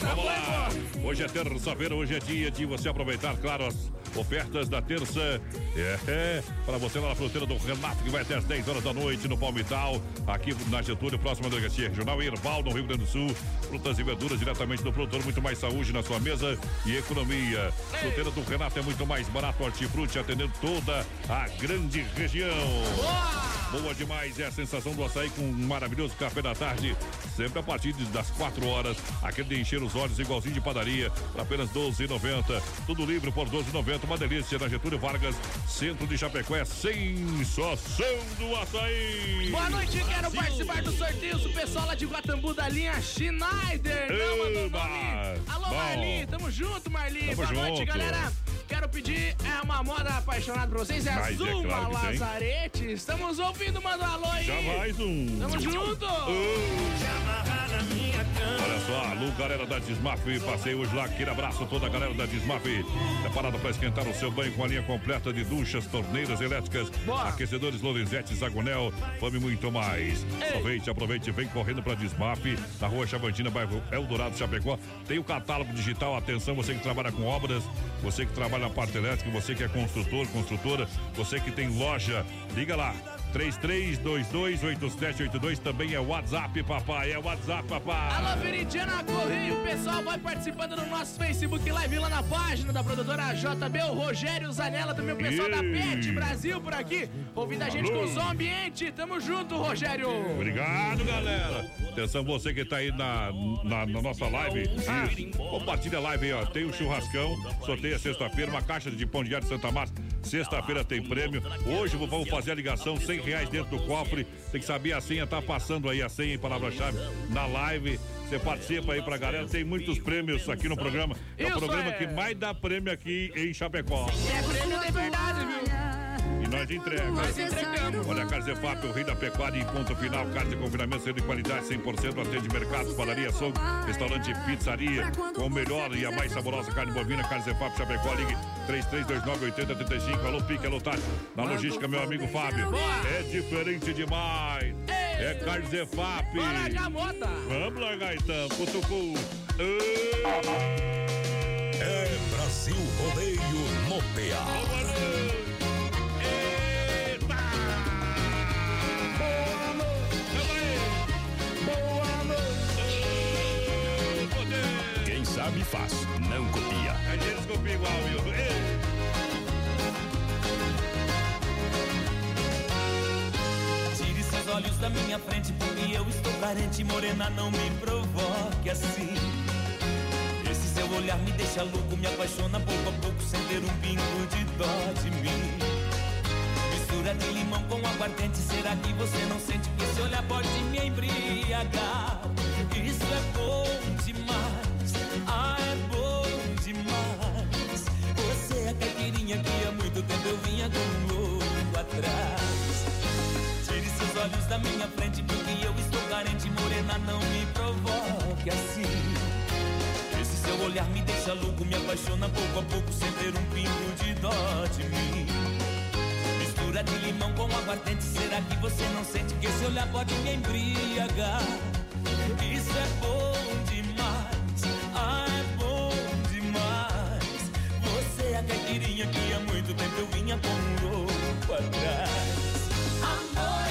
Vamos lá! Hoje é terça-feira, hoje é dia de você aproveitar, claro, as ofertas da terça. É, é para você lá na fronteira do Renato, que vai até às 10 horas da noite no Palmital, aqui na Getúlio, próxima delegacia regional, Herbal, no Rio Grande do Sul. Frutas e verduras diretamente do produtor, muito mais saúde na sua mesa e economia. Fruteira do Renato é muito mais barato, hortifruti, atendendo toda a grande região. Boa demais, é a sensação do açaí com um maravilhoso café da tarde, sempre a partir das 4 horas. Aquele de encher os olhos, igualzinho de padaria, por apenas 12,90. Tudo livre por 12,90. Uma delícia na Getúlio Vargas, centro de Chapecó. É sensação do açaí. Boa noite, quero participar do sorteio. O pessoal lá de Guatambu da linha Schneider. Não Eba! nome. Alô, Bom. Marli. Tamo junto, Marli. Tamo Boa noite, junto. galera. Quero pedir é uma moda apaixonada pra vocês. É a Mas é Zuma claro tem. Lazarete. Estamos ouvindo, manda um alô aí. Já mais um. Tamo junto. Olha só, alô, galera da Desmaf, passei hoje lá, aquele abraço a toda a galera da Desmaf, preparada para esquentar o seu banho com a linha completa de duchas, torneiras elétricas, aquecedores Lorenzetti, Zagonel, fome muito mais. Aproveite, aproveite, vem correndo para Desmaf, na rua Chavantina, bairro Eldorado, Chapecó, tem o catálogo digital, atenção, você que trabalha com obras, você que trabalha na parte elétrica, você que é construtor, construtora, você que tem loja, liga lá, 33228782 também é WhatsApp, papai. É WhatsApp, papai. Alô, Veridiana Correio, o pessoal vai participando no nosso Facebook Live lá na página da produtora JB, o Rogério Zanella, também o pessoal da. PET Brasil por aqui, ouvindo a gente Alô. com o Som Ambiente. Tamo junto, Rogério. Obrigado, galera. Atenção, você que tá aí na, na, na nossa live. Isso. Compartilha a live aí, ó. Tem o churrascão. Sorteia sexta-feira, uma caixa de pão de alho de Santa Márcia. Sexta-feira tem prêmio. Hoje vamos fazer a ligação, 100 reais dentro do cofre. Tem que saber a senha, tá passando aí a senha em palavra-chave na live. Você participa aí pra galera. Tem muitos prêmios aqui no programa. É o Isso programa é. que mais dá prêmio aqui em Chapecó. É prêmio de verdade, viu? E nós entregamos. Nós entregamos. Olha, a Carzefap, o rei da pecuária em ponto final. Carne de confinamento, sendo de qualidade 100%. Atende mercados, padaria, açougue, restaurante e pizzaria. Com o melhor e a mais saborosa carne bovina. Carzefap, Chapecó, ligue 3329-8035. Alô, Pique, alô, Tati. Na logística, meu amigo Fábio. É diferente demais. É Carzefap. Vamos largar então. Cutucu. É Brasil Rodeio no PA. Sabe faz, não copia. A gente copia igual, viu? Tire seus olhos da minha frente, porque eu estou carente, morena, não me provoque assim. Esse seu olhar me deixa louco, me apaixona pouco a pouco, sem ter um pingo de dó de mim. Mistura de limão com aguardente, será que você não sente que esse olhar pode me embriagar? Isso é bom demais, tempo eu vinha um louco atrás. Tire seus olhos da minha frente, porque eu estou carente, morena, não me provoque assim. Esse seu olhar me deixa louco, me apaixona pouco a pouco, sem ter um pingo de dó de mim. Mistura de limão com aguardente, será que você não sente que esse olhar pode me embriagar? Isso é bom A caipirinha que há muito tempo eu vinha com um louco atrás. Amor,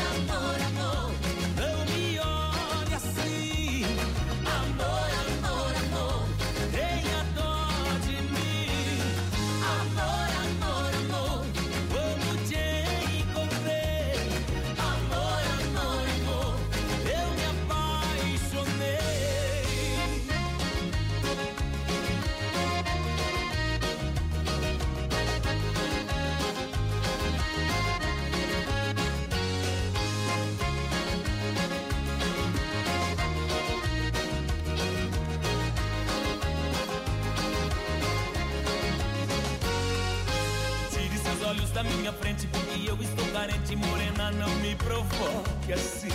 carente, morena, não me provoque assim.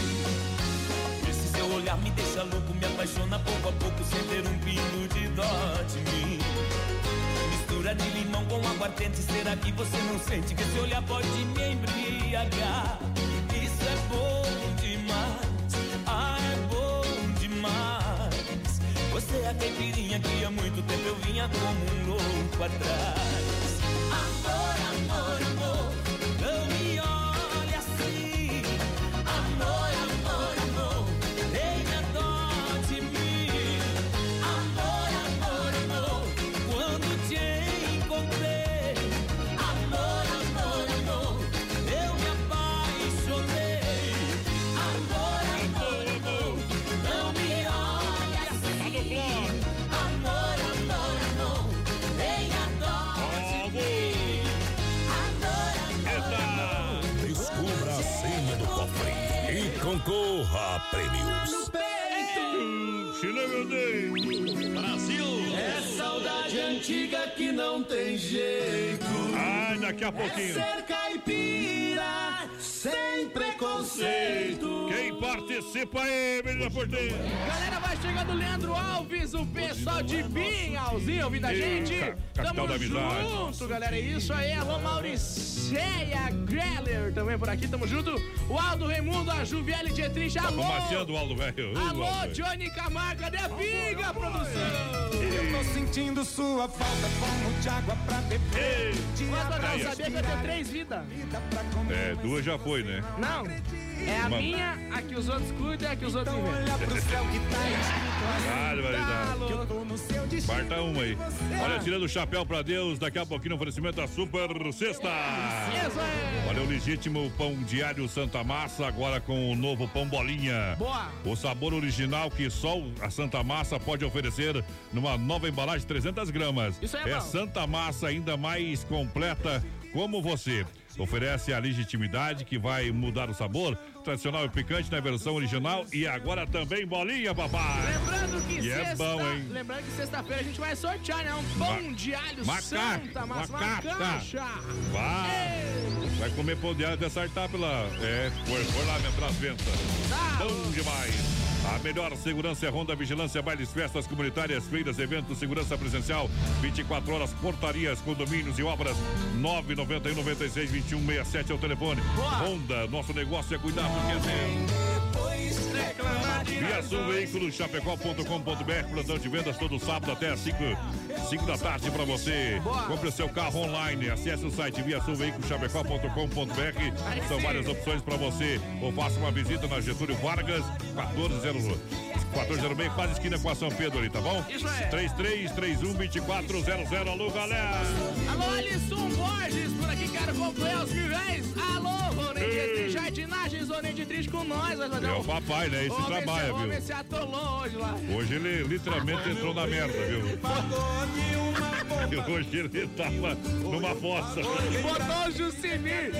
Esse seu olhar me deixa louco, me apaixona pouco a pouco, sem ter um pingo de dó de mim. Mistura de limão com aguardente, será que você não sente que esse olhar pode me embriagar? Isso é bom demais, ah, é bom demais. Você é a caipirinha que há muito tempo eu vinha como um louco atrás. Amor, amor, amor, concorra a prêmios. Chile, meu Deus! Brasil! É saudade antiga que não tem jeito. Ai, daqui a pouquinho. É ser caipira sem preconceito. Quem participa aí, menina porteira? Galera, vai chegando o Leandro Alves, o pessoal de Pinhalzinho ouvindo a gente. Tamo junto, galera. É isso aí. Alô, Mauriceia Greller também por aqui, tamo junto. O Aldo Raimundo, a Juviele Dietrich, Tá alô. comaciando o Aldo velho. Alô. Johnny Camargo, cadê a pinga, produção? Tô sentindo sua falta, como de água pra beber. Mas, ó. sabia que eu tenho três vidas? É, duas já foi, né? Não. É a Uma- minha, a que os outros cuidam e a que os outros inventam. Vale, vale, Tá vale. louco. Quarta uma aí. Olha, tirando o chapéu pra Deus, daqui a pouquinho o oferecimento da Super Sexta. Olha o legítimo pão diário Santa Massa, agora com o novo pão bolinha. Boa. O sabor original que só a Santa Massa pode oferecer numa nova embalagem de 300 gramas. Isso é é. Santa Massa ainda mais completa como você. Oferece a legitimidade que vai mudar o sabor. Tradicional e picante na versão original e agora também bolinha, papai. Lembrando que E é sexta, bom, hein? lembrando que sexta-feira a gente vai sortear, né? Um pão Ma- de alho Macaca, Santa Massa, uma macaca. caixa. Vai! Vai comer pão de alho até acertar pela. É, por, por lá mesmo, pelas ventas. Tá. Bom demais! A melhor segurança é Ronda Vigilância, bailes, festas comunitárias, feiras, eventos, segurança presencial, 24 horas, portarias, condomínios e obras. 991 96 21 67 é o telefone. Honda, nosso negócio é cuidar do que é seu. Via Sul Veículos, chapecó.com.br, plantão de vendas todo sábado até às 5, 5 da tarde para você. Compre o seu carro online, acesse o site via Sul Veículos, chapecó.com.br. São várias opções para você. Ou faça uma visita na Getúlio Vargas, 1400. 1406, quase esquina com a São Pedro ali, tá bom? Isso é. 3331-2400. Alô, galera! Alô, Alisson Borges, por aqui quero acompanhar os vivés. Alô, Rony de Jardinagens, Rony de Triste com nós. Vai fazer um- o papai, né? Esse homem trabalha, se- homem viu? se atolou hoje lá. Hoje ele literalmente entrou na merda, viu? E hoje ele tava numa fossa. Botou o Jusimir.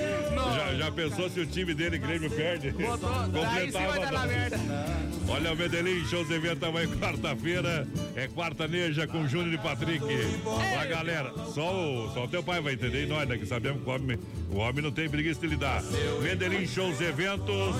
Já, já pensou se o time dele, Grêmio, perde? Botou, daí sim vai dar na merda. Olha o Medellín, shows evento amanhã, quarta-feira. É quartaneja com Júnior e Patrick. Pra galera, só o, só o teu pai vai entender e nós, né? Que sabemos que o homem, o homem não tem preguiça de lidar. Medellín, shows eventos.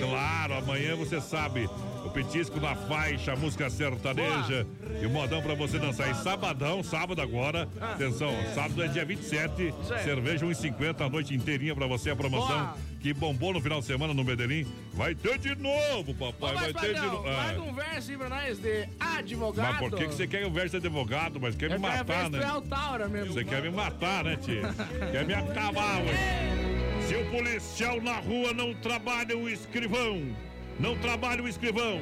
Claro, amanhã você sabe. O petisco na faixa, a música sertaneja e o modão pra você dançar. E sabadão, sábado agora. Atenção, sábado é dia 27. Isso aí. Cerveja 1,50 a noite inteirinha pra você a promoção Boa. que bombou no final de semana no Medellín. Vai ter de novo, papai. Ô, vai ter de novo. larga um verso aí pra nós de advogado. Mas por que, que você quer o verso de advogado? Mas quer me Eu quero matar, é né? o Taura mesmo. Você quer me matar, né, tia? quer me acabar, ué. Se o policial na rua não trabalha o escrivão, não trabalha o escrivão.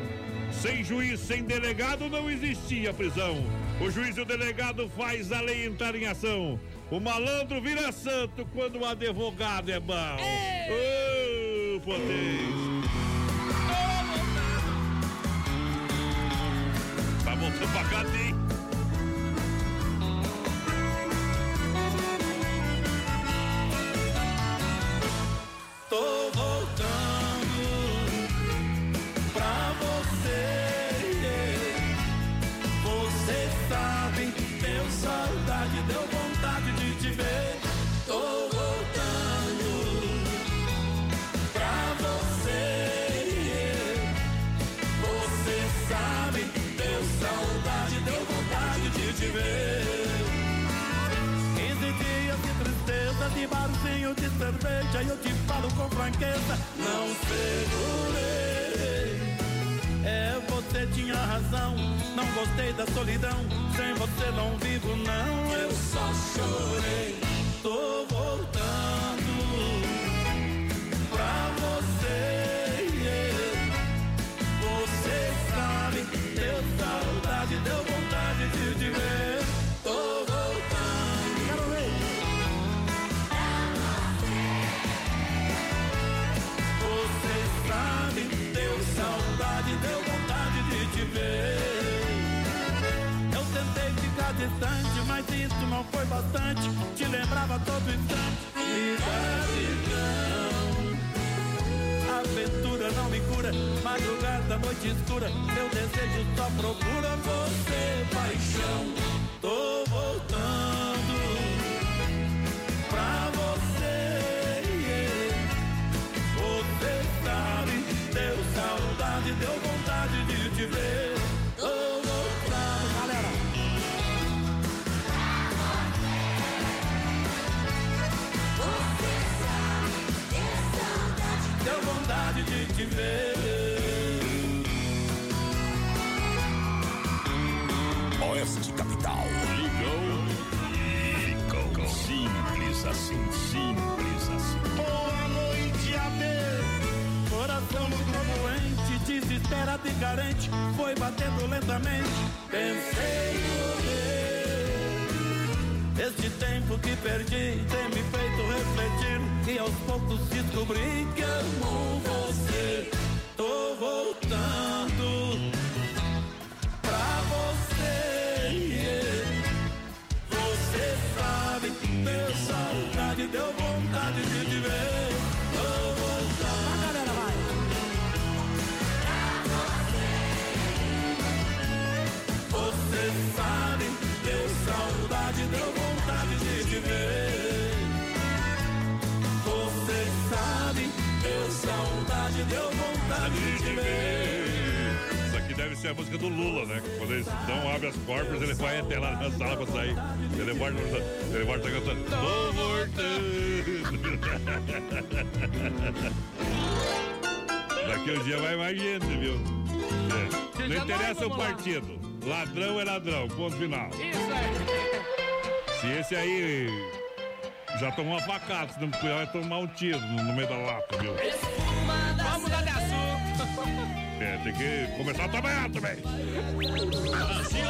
Sem juiz, sem delegado, não existia prisão. O juiz e o delegado faz a lei entrar em ação. O malandro vira santo quando o advogado é bom. Ô, potência. Tá voltando pra cadeia. Tô voltando te ver. 15 dias de tristeza, de barzinho, de cerveja, e eu te falo com franqueza, não segurei. É, você tinha razão, não gostei da solidão, sem você não vivo, não. Eu só chorei, tô voltando. Distante, mas isso não foi bastante. Te lembrava todo instante. Idade não. Aventura não me cura, madrugada, noite escura. Meu desejo só procura você, paixão. Tô voltando foi batendo lentamente. Pensei morrer. Este tempo que perdi tem me feito refletir e aos poucos descobri que amo você. Tô voltando pra você. Você sabe, deu saudade, deu vontade de te ver. Isso ser a música do Lula, né? Quando eles dão habeas corpus, ele vai até lá na sala pra sair. Ele volta, ele volta cantando. Tô voltando. Daqui uns dias vai mais gente, viu? É. Não interessa não, o partido. Ladrão é ladrão, ponto final. Isso aí. Se esse aí já tomou uma facada, se não cuidar, vai tomar um tiro no, no meio da lata, viu? Vamos mudar de assunto. É, tem que começar a trabalhar também. Brasil!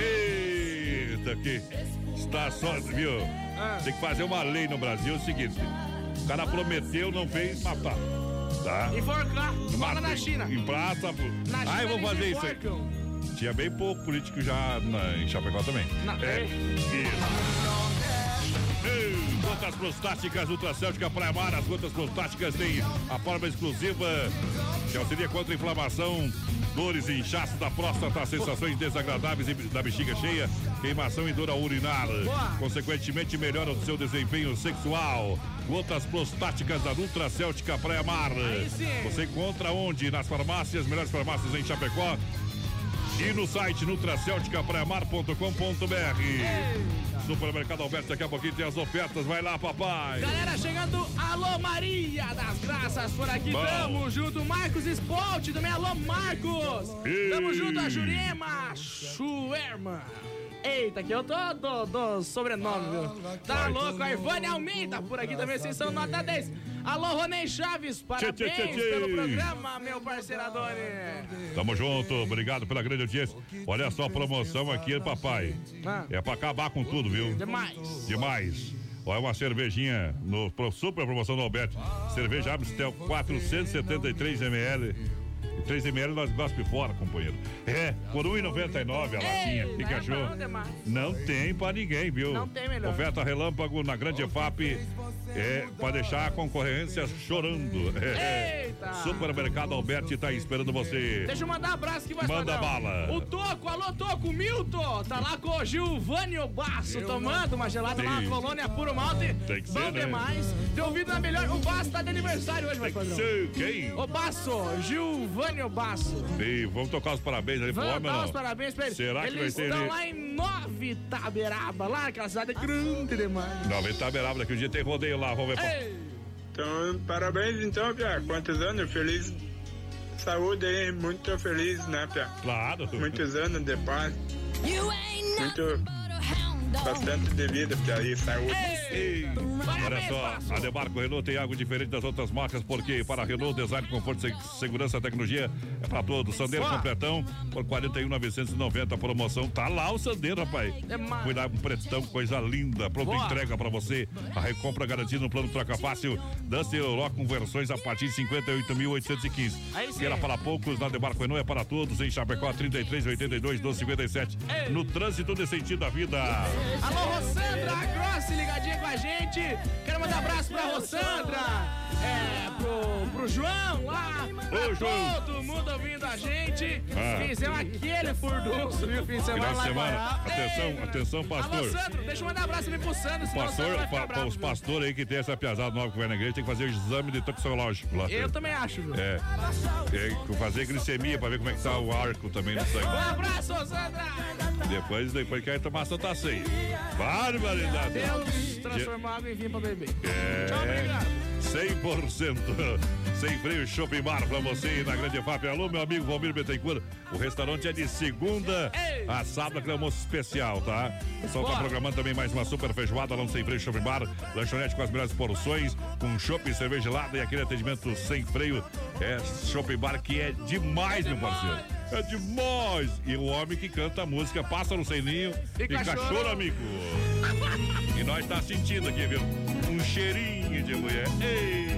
Eita, aqui está só, viu? Ah. Tem que fazer uma lei no Brasil, é o seguinte: o cara prometeu, não fez, matar. Tá? Enforcar. Mata na China. Em praça. Na China Ah, eu vou fazer isso aí. Tinha bem pouco político já na, em Chapecó também. Na- é. é. Ei, Gotas prostáticas Ultracéltica Praia Mar. As gotas prostáticas têm a forma exclusiva que auxilia contra a inflamação, dores e inchaço da próstata, sensações desagradáveis da bexiga cheia, queimação e dor ao urinar. Consequentemente, melhora o seu desempenho sexual. Gotas prostáticas da Nutracéltica Praia Mar. Você encontra onde? Nas farmácias, melhores farmácias em Chapecó. E no site nutracelticapraiamar.com.br. Supermercado Alberto, daqui a pouquinho tem as ofertas. Vai lá, papai. Galera, chegando, alô Maria das Graças por aqui, Bom. tamo junto, Marcos Sport também, alô Marcos, Ei. tamo junto, a Jurema Schwerman. Eita, aqui eu tô do, do sobrenome, viu? Tá Vai. louco, a Ivone Almeida por aqui também, vocês são nota 10. Alô, Ronei Chaves, parabéns tchê, tchê. pelo programa, meu parceiro Adoni. Tamo junto, obrigado pela grande audiência. Olha só a promoção aqui, papai. Ah. É pra acabar com tudo, viu? Demais. Demais. Olha uma cervejinha no super promoção do Alberto. Cerveja Amstel 473 ml. 3 ml nós gospe fora, companheiro. É, por 1,99 a latinha. Bom demais. Não tem pra ninguém, viu? Não tem melhor. Oferta relâmpago na Grande EFAP. É, pra deixar a concorrência chorando. É. Eita. Supermercado Alberti tá esperando você. Deixa eu mandar um abraço aqui, mais Manda padrão. bala. O Toco, alô Toco, Milton, tá lá com o Gilvânio Basso, tomando uma gelada lá na Sim. colônia Puro Malte. Tem que Bom ser, né? demais. Tem ouvido na melhor, o Basso tá de aniversário hoje, padrão. Sei quem? O Basso, Gilvânio Basso. E vamos tocar os parabéns ali pro Vamos homem, dar não? os parabéns pra ele. Será que Eles vai ter estão ele- lá em Nova Nova Itaberaba, lá aquela cidade grande demais. Nova Itaberaba, daqui um dia tem rodeio lá, vamos ver. Ei. Então, parabéns então, Pia. Quantos anos? Feliz saúde aí, muito feliz, né, Pia? Claro. Muitos anos de paz. Muito. Bastante de vida, Pia, e saúde. Ei, olha só, a Demarco Renault tem algo diferente das outras marcas, porque para a Renault, design, conforto, se- segurança, tecnologia é para todos. Sandeiro completão por 41,990 a promoção. Tá lá o Sandeiro, rapaz. É. Cuidado com pretão, coisa linda. Pronta Boa. entrega para você. A recompra garantida no plano troca fácil. Duster Euro com versões a partir de 58.815. Aí sim. Que era para poucos, na Demarco Renault é para todos. Em Chapecó, 33, 82, 12, 57. No trânsito de sentido da vida. Alô, Rossandra Grossi, ligadinha com a gente. Quero mandar abraço pra Rossandra, é, pro, pro João lá, pra Ô, João. todo mundo ouvindo a gente. Ah. Fizemos aquele furdunço, viu? Fim de semana Final de lá em semana. Guará. Atenção, Ei, atenção, Alô, pastor. Sandro, deixa eu mandar abraço também pro Sandro, senão o Sandro Pastor, vai ficar pa, bravo. os pastores aí que tem essa piazada nova que vai na igreja tem que fazer o exame de toxicológico lá. Eu também acho, viu? É. Tem que fazer glicemia pra ver como é que tá o arco também no Um sangue. abraço, Sandra. Depois, depois quer tomar Santa Ceia. Barbaridade. Deus transformou água em vinho pra beber. É. Tchau, obrigado. 100% sem freio Shopping Bar pra você na Grande FAP. Alô, meu amigo Valmir Bettencourt. O restaurante é de segunda a sábado, aquele almoço especial, tá? O pessoal tá programando também mais uma super feijoada lá no Sem Freio Shopping Bar. Lanchonete com as melhores porções, com chopp, cerveja gelada e aquele atendimento sem freio. É Shopping Bar que é demais, meu parceiro. É demais! E o homem que canta a música Pássaro Sem Ninho e, E cachorro. cachorro amigo. E nós tá sentindo aqui, viu? Um cheirinho de mulher. Ei,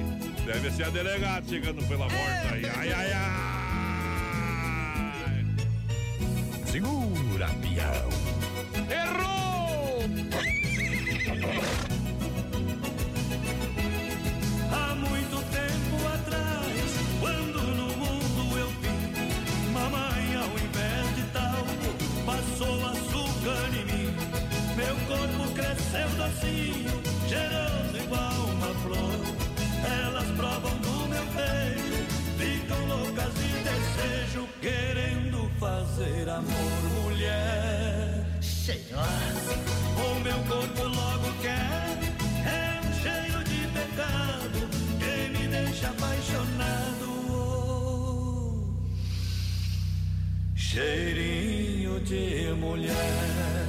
deve ser a delegada chegando pela porta aí. Ai, ai, ai. Segura, pião. Errou! Há muito docinho, cheiroso igual uma flor. Elas provam do meu beijo, ficam loucas de desejo, querendo fazer amor, mulher. O meu corpo logo quer, é um cheiro de pecado que me deixa apaixonado. Oh, cheirinho de mulher.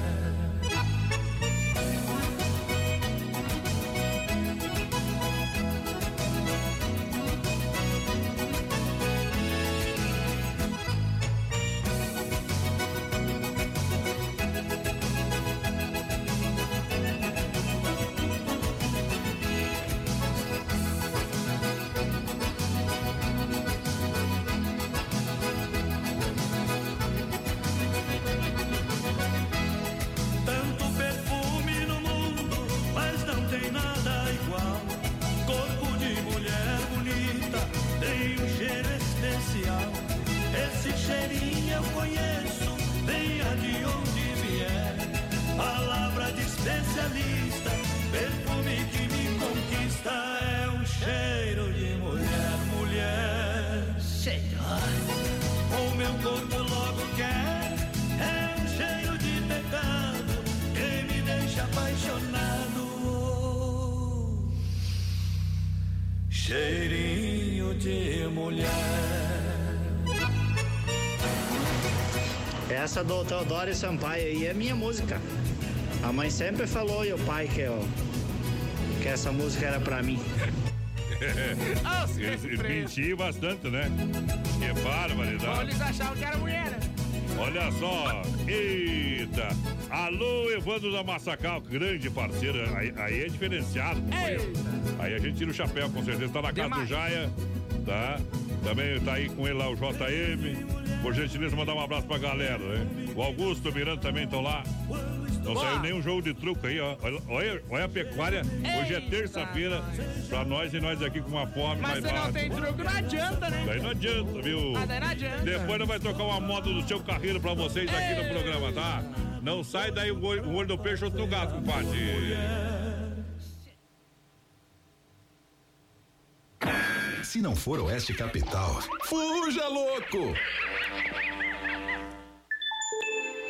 Essa do Teodoro Sampaio aí é minha música. A mãe sempre falou e o pai que, eu, que essa música era pra mim. Ah, bastante, né? Que Bom, barbaridade. eles achavam que era mulher, né? Olha só. Eita. Alô, Evandro da Massacal, grande parceiro. Aí, aí é diferenciado. Aí a gente tira o chapéu, com certeza. Tá na casa do Demais. Jaia, tá? Também tá aí com ele lá o JM. Por gentileza, mandar um abraço pra galera, né? O Augusto e o Miranda também estão lá. Não Boa. saiu nenhum jogo de truco aí, ó. Olha, olha, a pecuária. Hoje é terça-feira. Pra nós e nós aqui com uma fome Mas se não tem truco, não adianta, né? Daí não adianta, viu? Mas daí não adianta. Depois nós vai tocar uma moda do seu carreiro pra vocês aqui no programa, tá? Não sai daí o olho, o olho do peixe outro do gato, compadre. Se não for Oeste Capital, fuja louco!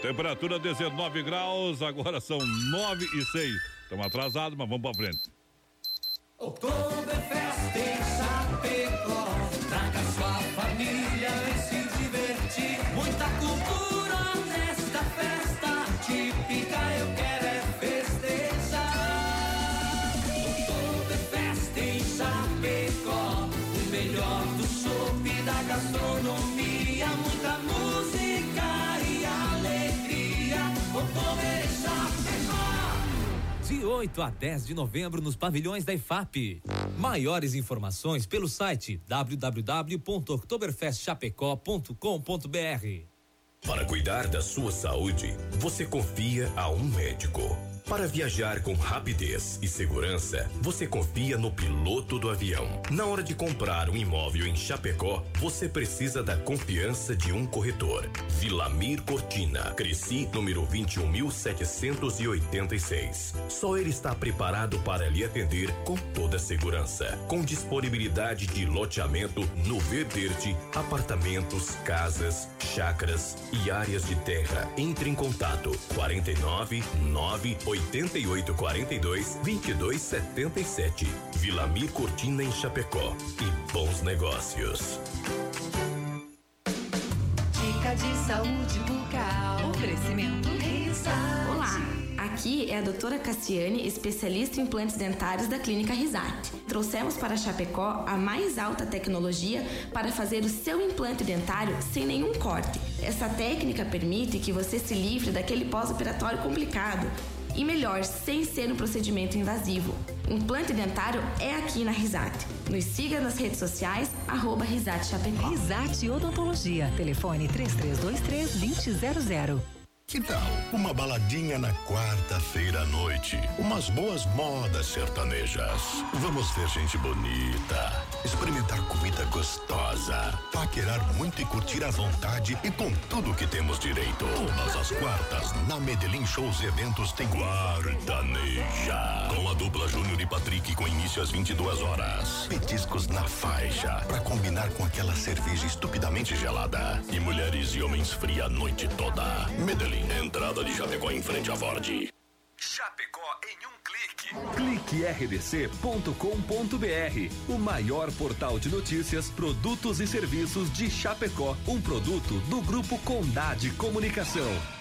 Temperatura 19 graus, agora são 9 e 6. Estamos atrasados, mas vamos pra frente. Oktoberfest em Chapecó. 8 a 10 de novembro nos pavilhões da IFAP. Maiores informações pelo site www.oktoberfestchapecó.com.br. Para cuidar da sua saúde, você confia a um médico. Para viajar com rapidez e segurança, você confia no piloto do avião. Na hora de comprar um imóvel em Chapecó, você precisa da confiança de um corretor. Vilamir Cortina, Cresci, número 21.786. Só ele está preparado para lhe atender com toda segurança. Com disponibilidade de loteamento no Verderte, apartamentos, casas, chacras e áreas de terra. Entre em contato 49 9 88 42 22 77. Vilamir Cortina em Chapecó. E bons negócios. Dica de saúde bucal. Oferecimento Risate. Olá, aqui é a doutora Cassiane, especialista em implantes dentários da Clínica Risate. Trouxemos para Chapecó a mais alta tecnologia para fazer o seu implante dentário sem nenhum corte. Essa técnica permite que você se livre daquele pós-operatório complicado. E melhor, sem ser um procedimento invasivo. Implante dentário é aqui na Risate. Nos siga nas redes sociais, arroba Risate Chapecó. Risate Odontologia. Telefone 3323-2000. Que tal uma baladinha na quarta-feira à noite? Umas boas modas sertanejas. Vamos ver gente bonita, experimentar comida gostosa, paquerar muito e curtir à vontade e com tudo que temos direito. Todas as quartas, na Medellín Shows e Eventos tem Quartaneja. Com a dupla Júnior e Patrick com início às 22 horas. Petiscos na faixa, para combinar com aquela cerveja estupidamente gelada. E mulheres e homens fria a noite toda. Medellín, entrada de Chapecó em frente à Ford. Chapecó em um clique. CliqueRDC.com.br, o maior portal de notícias, produtos e serviços de Chapecó. Um produto do Grupo Condade Comunicação.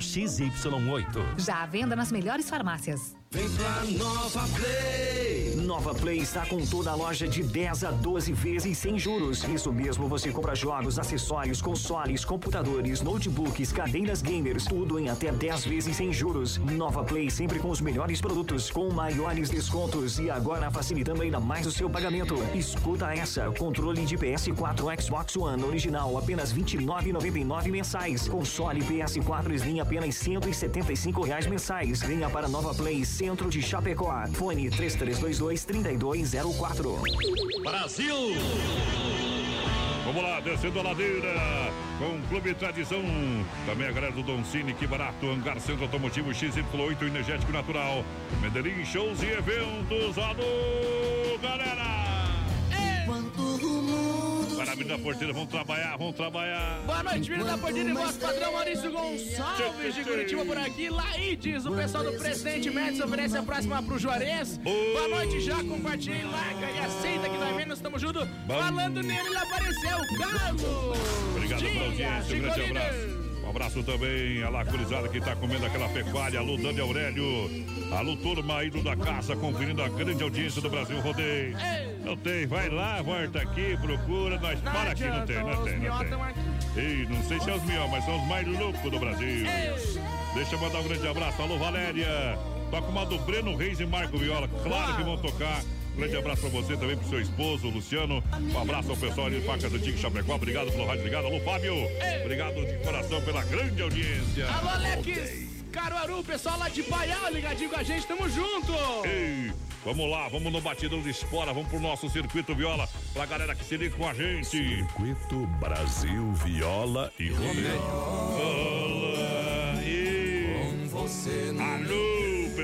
XY8. Já à venda nas melhores farmácias. Vem pra Nova Play! Nova Play está com toda a loja de 10 a 12 vezes sem juros. Isso mesmo, você compra jogos, acessórios, consoles, computadores, notebooks, cadeiras gamers, tudo em até 10 vezes sem juros. Nova Play sempre com os melhores produtos, com maiores descontos e agora facilitando ainda mais o seu pagamento. Escuta essa, controle de PS4 Xbox One original apenas R$ 29,99 mensais. Console PS4 Slim apenas 175 reais mensais. Venha para Nova Play Centro de Chapecó. Fone 3322-3204. Brasil! Vamos lá, descendo a ladeira com o Clube Tradição. Também a galera do Don Cine, que barato. Hangar Centro Automotivo XY8 Energético Natural. Medellín Shows e Eventos. Alô, galera! Para a menina porteira, vamos trabalhar, vamos trabalhar. Boa noite, menino da Porteira e voz padrão Maurício Gonçalves de Curitiba por aqui. Laídes, o pessoal do Presidente Médici oferece a próxima pro Juarez. Boa noite, já compartilhe, larga e aceita que vai menos, tamo junto. Falando nele, ele apareceu, Carlos. Obrigado pela audiência, um grande abraço. Abraço também a Lacurizada que tá comendo aquela pecuária. Alô, Dani Aurélio. Alô, turma ido da casa, conferindo a grande audiência do Brasil Rodeio. Não tem, vai lá, volta aqui, procura. Nós para aqui, não tem, não tem, não tem. Ei, não sei se é os mió, mas são os mais loucos do Brasil. Deixa eu mandar um grande abraço. Alô, Valéria. Toca uma do Breno Reis e Marco Viola. Claro que vão tocar. Grande abraço pra você também, pro seu esposo, Luciano. Um abraço ao pessoal ali de Facas Antigas Chapecó. Obrigado pelo rádio ligado. Alô, Fábio. Obrigado de coração pela grande audiência. Alô, Alex Caruaru, pessoal lá de Paial, ligadinho com a gente, tamo junto. Ei, vamos lá, vamos no batidão de espora, vamos pro nosso circuito viola, pra galera que se liga com a gente. Circuito Brasil Viola e Rodeio. Olá, e... Alô,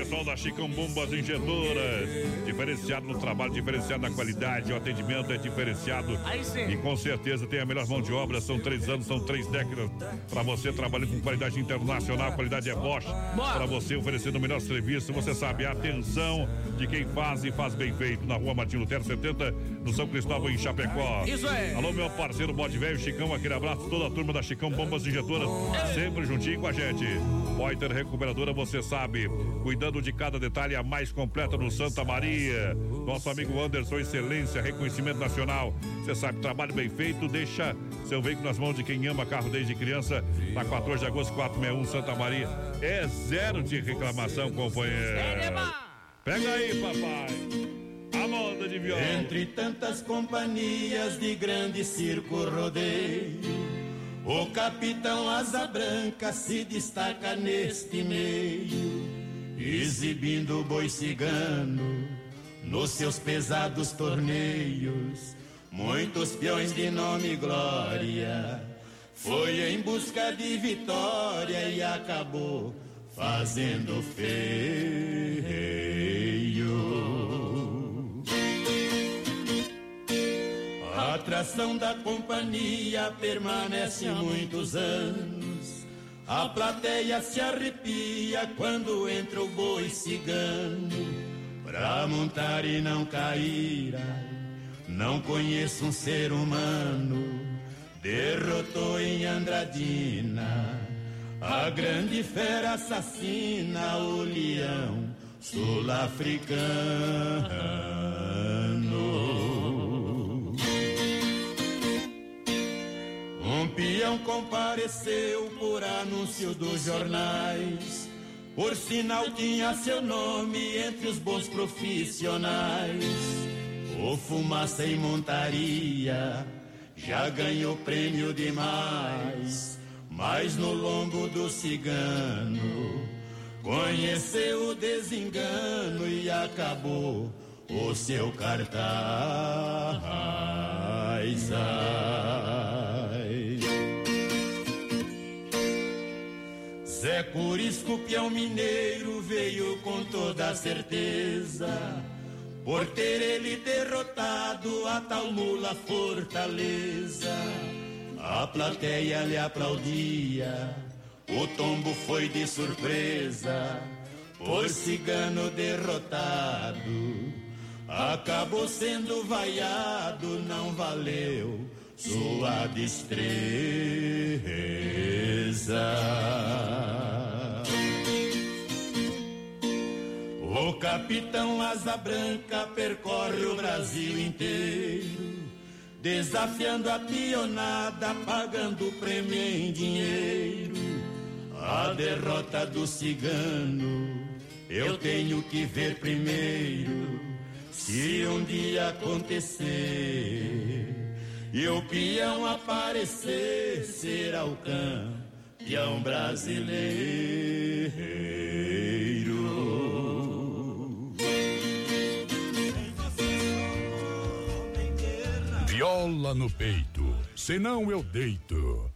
pessoal da Chicão Bombas Injetoras. Diferenciado no trabalho, diferenciado na qualidade, o atendimento é diferenciado. E com certeza tem a melhor mão de obra. São três anos, são três décadas para você trabalhando com qualidade internacional. Qualidade é Bosch. Para você oferecendo o melhor serviço. Você sabe, a atenção de quem faz e faz bem feito. Na rua Martinho Lutero 70, no São Cristóvão, em Chapecó. Isso é. Alô, meu parceiro Bode Velho, Chicão, aquele abraço. Toda a turma da Chicão Bombas Injetoras, sempre juntinho com a gente. Poiter Recuperadora, você sabe, cuidando de cada detalhe, a mais completa no Santa Maria. Nosso amigo Anderson, excelência, reconhecimento nacional. Você sabe, trabalho bem feito, deixa seu veículo nas mãos de quem ama carro desde criança. Na 14 de agosto, 461, Santa Maria. É zero de reclamação, companheiro. Pega aí, papai. A moda de viola. Entre tantas companhias de grande circo rodeio, o capitão Asa Branca se destaca neste meio, exibindo o boi cigano nos seus pesados torneios. Muitos peões de nome e glória foi em busca de vitória e acabou fazendo feio. A atração da companhia permanece muitos anos. A plateia se arrepia quando entra o boi cigano. Pra montar e não cair, ai, não conheço um ser humano. Derrotou em Andradina a grande fera assassina, o leão sul-africano. Um peão compareceu por anúncio dos jornais. Por sinal tinha seu nome entre os bons profissionais. O fumaça em montaria já ganhou prêmio demais. Mas no lombo do cigano conheceu o desengano e acabou o seu cartaz. Ai. Zé Curisco, peão mineiro, veio com toda certeza. Por ter ele derrotado a tal mula fortaleza. A plateia lhe aplaudia, o tombo foi de surpresa, por cigano derrotado. Acabou sendo vaiado, não valeu sua destreza. O capitão Asa Branca percorre o Brasil inteiro desafiando a pionada, pagando prêmio em dinheiro. A derrota do cigano eu tenho que ver primeiro. Se um dia acontecer e o peão aparecer, será o campeão brasileiro. Viola no peito, senão eu deito.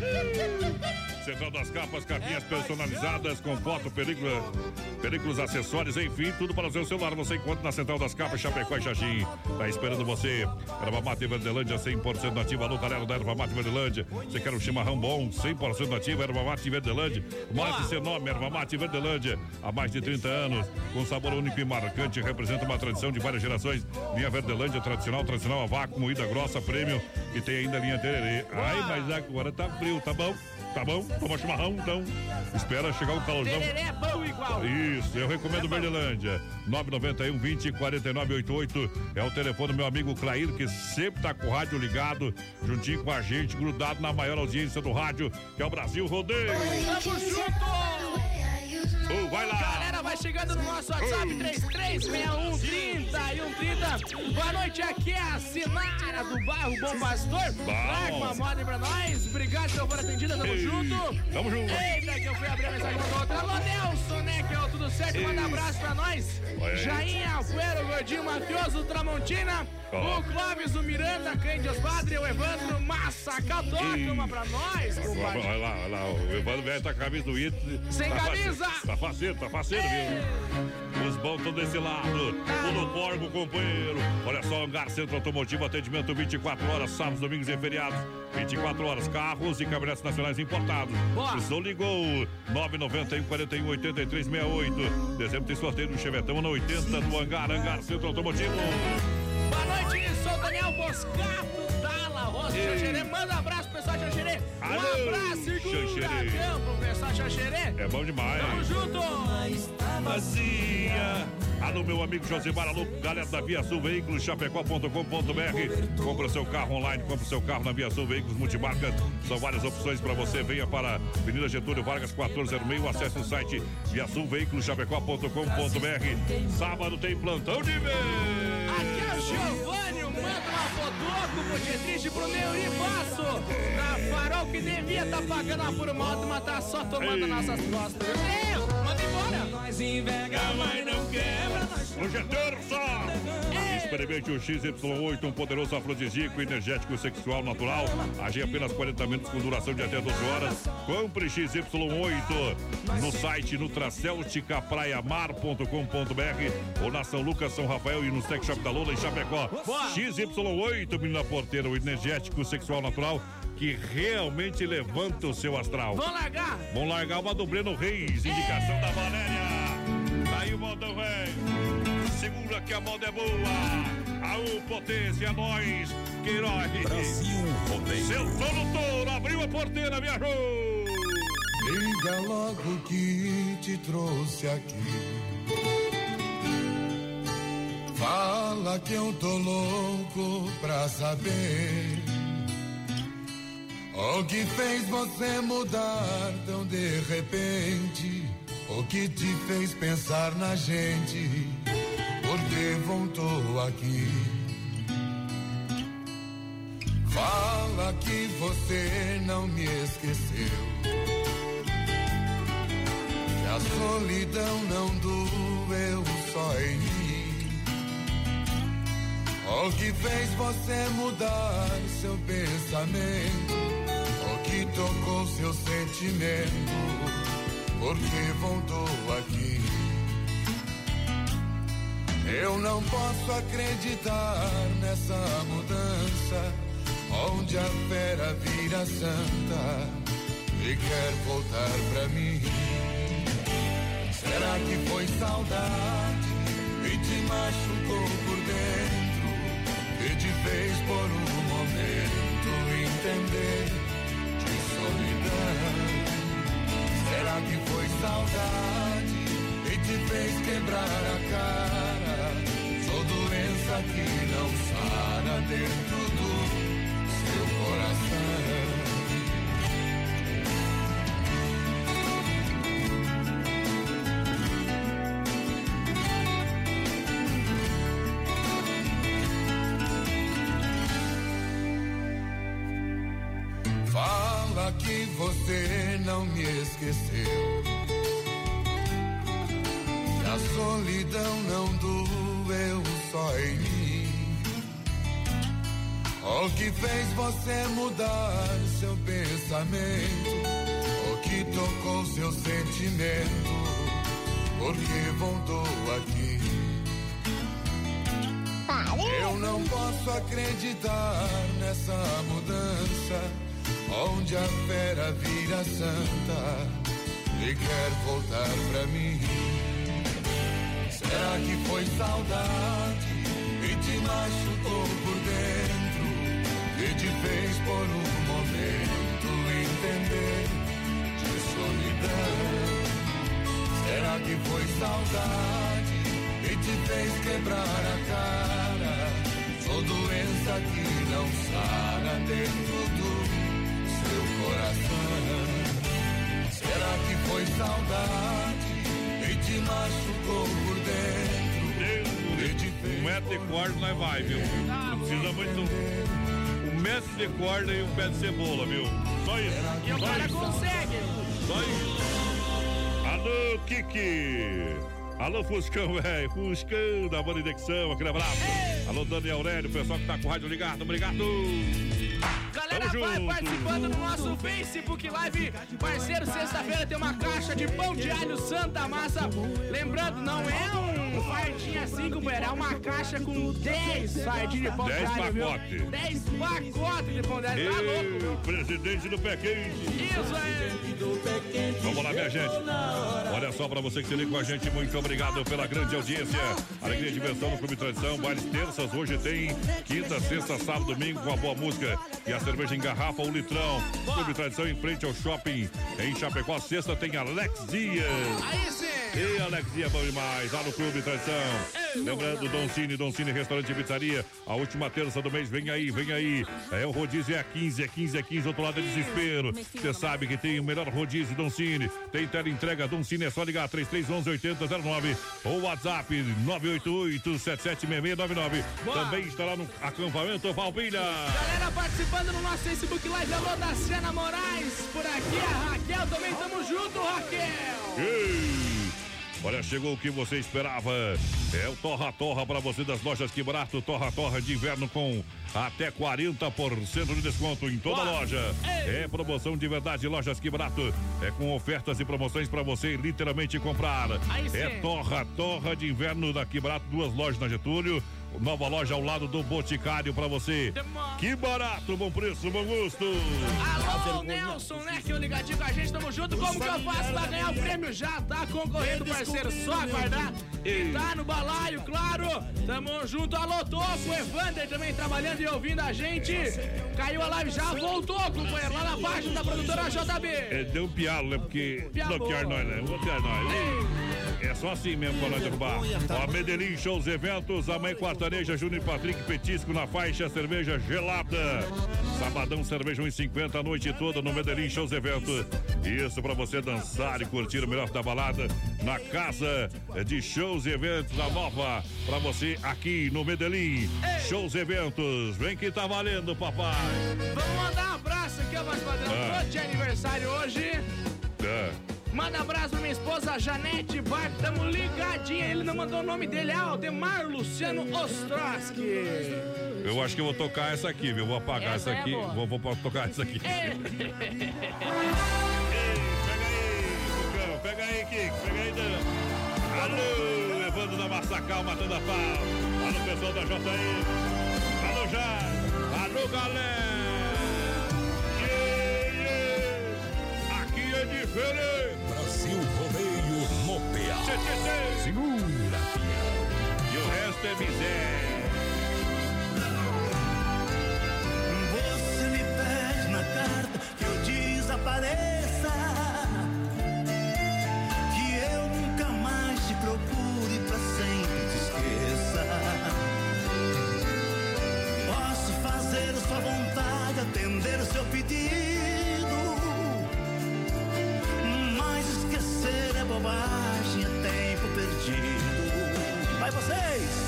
Woo! Central das Capas, capinhas personalizadas com foto, película, películas, acessórios, enfim, tudo para o seu celular. Você encontra na Central das Capas, Chapecó e Xaxim. Tá esperando você. Erva Mate Verdelândia, 100% nativa. Alô, galera da Erva Mate Verdelândia. Você quer um chimarrão bom, 100% nativa, Erva Mate Verdelândia. Mais seu nome, Erva Mate Verdelândia. Há mais de 30 anos, com sabor único e marcante, representa uma tradição de várias gerações. Linha Verdelândia, tradicional, tradicional a vácuo, moída grossa, prêmio. E tem ainda a linha Tererê. Ai, mas agora tá frio, tá bom? Tá bom? Toma chimarrão, então. Espera chegar o calorzão. Tereré é bom igual. Isso, eu recomendo Verdelândia. 991 20 4988 é o telefone do meu amigo Clair, que sempre tá com o rádio ligado, juntinho com a gente, grudado na maior audiência do rádio, que é o Brasil Rodeio. Tamo junto! Oh, vai lá! Galera, vai chegando no nosso WhatsApp 3361 30 e 130. Boa noite, aqui é a Sinara do bairro Bom Pastor. Traga uma moda pra nós. Obrigado pela boa atendida, tamo Ei, junto. tamo junto. Eita, que eu fui abrir a mensagem pra outra. Alô, Nelson, né? Que é tudo certo. Manda Ei. abraço pra nós. Jainha Alfuero, Gordinho Mafioso, Tramontina. O Clóvis, o Miranda, Cândido Padre, o Evandro Massacal. Toca uma pra nós, compadre. Olha lá, olha lá, o Evandro velho tá com a camisa do Ito. Sem tá camisa. faceiro, Tá faceiro, tá faceiro, viu? Os bons estão desse lado. Tudo porco, companheiro. Olha só, Hangar Centro Automotivo, atendimento 24 horas, sábados, domingos e feriados. 24 horas, carros e caminhonetes nacionais importados. Precisou, ligou 991 41 83 68. Dezembro tem sorteio do Chevetão na 80 do Hangar, Hangar Centro Automotivo. Boa noite, sou Daniel Boscato, Dala, Rosa, Ei. Xanxerê. Manda um abraço, pessoal de Xanxerê. Um Alô, abraço, segunda Xanxerê. campo, pessoal de Xanxerê. É bom demais. Tamo junto. vazia. Alô, meu amigo Josimar, alô, galera da Via Sul Veículos, chapecó.com.br. Compra seu carro online, compra seu carro na Via Sul Veículos Multimarcas. São várias opções para você. Venha para Avenida Getúlio Vargas 1406. Acesse o site viasulveiculos.chapecó.com.br. Sábado tem plantão de vez. Aqui é o Giovanni, manda uma foto pro Dietrich pro Neuri Passo. Na farol que devia tá pagando a por moto, mas tá só tomando Ei. nossas costas. Ei, manda embora. Nós invega, mas não quebra. Hoje é terça! Experimente o XY8, um poderoso afrodisíaco, energético, sexual, natural. Em apenas 40 minutos com duração de até 12 horas. Compre XY8 no site nutracelticapraiamar.com.br ou na São Lucas, São Rafael e no Sex Shop da Lola em Chapecó. XY8, menina porteira, o energético, sexual, natural que realmente levanta o seu astral. Vamos largar. Vamos largar uma do Breno Reis, indicação da Valéria. Tá aí o modão, velho. Segura que a moda é boa. Aô, potência, nós, Queiroz. Brasil Rodeio. Seu no touro, abriu a porteira, viajou. Liga logo que te trouxe aqui. Fala que eu tô louco pra saber. O que fez você mudar tão de repente? O que te fez pensar na gente? Porque voltou aqui. Fala que você não me esqueceu. Que a solidão não doeu só em mim. O que fez você mudar seu pensamento? O que tocou seu sentimento? Porque voltou aqui. Eu não posso acreditar nessa mudança, onde a fera vira santa e quer voltar pra mim. Será que foi saudade e te machucou por dentro e te fez por um momento entender de solidão? Será que foi saudade te fez quebrar a cara? Sou doença que não sara dentro do seu coração. Fala que você não me esqueceu. A solidão não doeu só em mim. O que fez você mudar seu pensamento? O que tocou seu sentimento? Porque voltou aqui. Eu não posso acreditar nessa mudança, onde a fera vira santa e quer voltar pra mim. Será que foi saudade e te machucou por dentro e te fez por um momento entender solidão. Será que foi saudade que te fez quebrar a cara? Sou doença que não sara dentro do seu coração. Será que foi saudade e te machucou por dentro? Um metro de corda nós vai, viu? Não precisa muito. Um metro de corda e um pé de cebola, viu? Só isso. E o cara consegue. Só isso. Alô, Kiki. Alô, Fuscão, velho. Fuscão da Banda Indexão, aquele abraço. Alô, Daniel Aurélio, pessoal que tá com o rádio ligado, obrigado. Tamo vai junto. participando no nosso Facebook Live. Parceiro, sexta-feira tem uma caixa de pão de alho Santa Massa. Lembrando, não é um fardinho assim, companheiro. É uma caixa com 10 fardinhos de pão de alho, viu? pacote. 10 pacotes de pão de alho. Tá louco? Ei, presidente do Quente. Isso aí. Vamos lá, minha gente. Olha só pra você que se liga com a gente, muito obrigado pela grande audiência. Alegria e diversão no Clube Tradição. Bailes terças, hoje tem quinta, sexta, sábado, domingo com a boa música e a cerveja em garrafa, um litrão. Clube Tradição em frente ao shopping em Chapecó. Sexta tem Alex Dias. Aí sim. E Alex Dias, bom demais, lá no Clube Tradição. Lembrando, Don Cine, Don Cine Restaurante e Pizzaria. A última terça do mês, vem aí, vem aí. É o rodízio é a 15, é 15, é 15, outro lado é desespero. Você sabe que tem o melhor rodízio, Don Cine. Tem tela entrega, Don Cine, é só ligar 3311 8009 ou WhatsApp 988 776699. Também está lá no acampamento Valpilha. Galera participando no nosso Facebook Live. Alô, Daciana Moraes. Por aqui, a Raquel também. Tamo junto, Raquel. Ei! Olha, chegou o que você esperava. É o Torra Torra para você das lojas Que Barato. Torra Torra de inverno com até 40% de desconto em toda loja. É promoção de verdade, lojas Que Barato. É com ofertas e promoções para você literalmente comprar. É Torra Torra de inverno da Que Barato. Duas lojas na Getúlio. Nova loja ao lado do Boticário para você. Que barato, bom preço, bom gosto. Alô, Nelson, né? Que o ligadinho com a gente, tamo junto. Como que eu faço pra ganhar o prêmio? Já tá concorrendo, parceiro. Só aguardar. E tá no balaio, claro. Tamo junto. Alô, Toco, Evander também trabalhando e ouvindo a gente. Caiu a live, já voltou, companheiro. Lá na página da produtora JB. É, deu um pialo, né? Porque Pialo. bloquear nós, né? Bloquear nós. É só assim mesmo pra nós derrubar. Ó, Medellín, shows, eventos, a mãe quartaneja, Júnior e Patrick Petisco na faixa, cerveja gelada. Sabadão, cerveja 1,50 a noite toda no Medellín, shows, eventos. Isso pra você dançar e curtir o melhor da balada na casa de shows e eventos da nova. Pra você aqui no Medellín. Shows eventos. Vem que tá valendo, papai. Vamos mandar um abraço aqui, mais padrão. Ah. De aniversário hoje. É. Manda abraço pra minha esposa Janete Bar, tamo ligadinha. Ele não mandou o nome dele, é Aldemar Luciano Ostroski. Eu acho que eu vou tocar essa aqui, viu? Vou apagar Essa essa, é aqui. boa. vou, vou tocar essa aqui. Lucão, Pega aí, Kiko. Pega aí, Dan. Alô, Evandro da Massacal, matando a pau. Alô, pessoal da JI. Alô, já. Alô, galera. Diferente. Brasil Rodeio no PA. Tchê, tchê, tchê. Segura, E o resto é miséria. Você me pede na carta que eu desapareça. Que eu nunca mais te procure pra sempre te esqueça. Posso fazer sua vontade, atender o seu pedido. Bobagem, é tempo perdido. Vai vocês!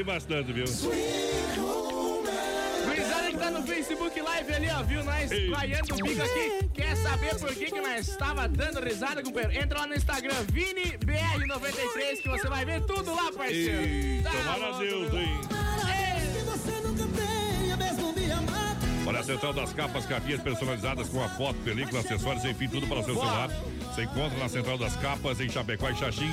Tem bastante, viu? Gurizada que tá no Facebook Live ali, ó, viu? Nós vaiando o bico aqui. Quer saber por que, que nós estava dando risada, companheiro? Entra lá no Instagram, ViniBR93, que você vai ver tudo lá, parceiro. Ei, Tá tomara. Deus, hein? Olha a Central das Capas, capinhas personalizadas com a foto, película, acessórios, enfim, tudo para o seu celular. Você encontra na Central das Capas, em Chapecó e Xaxim.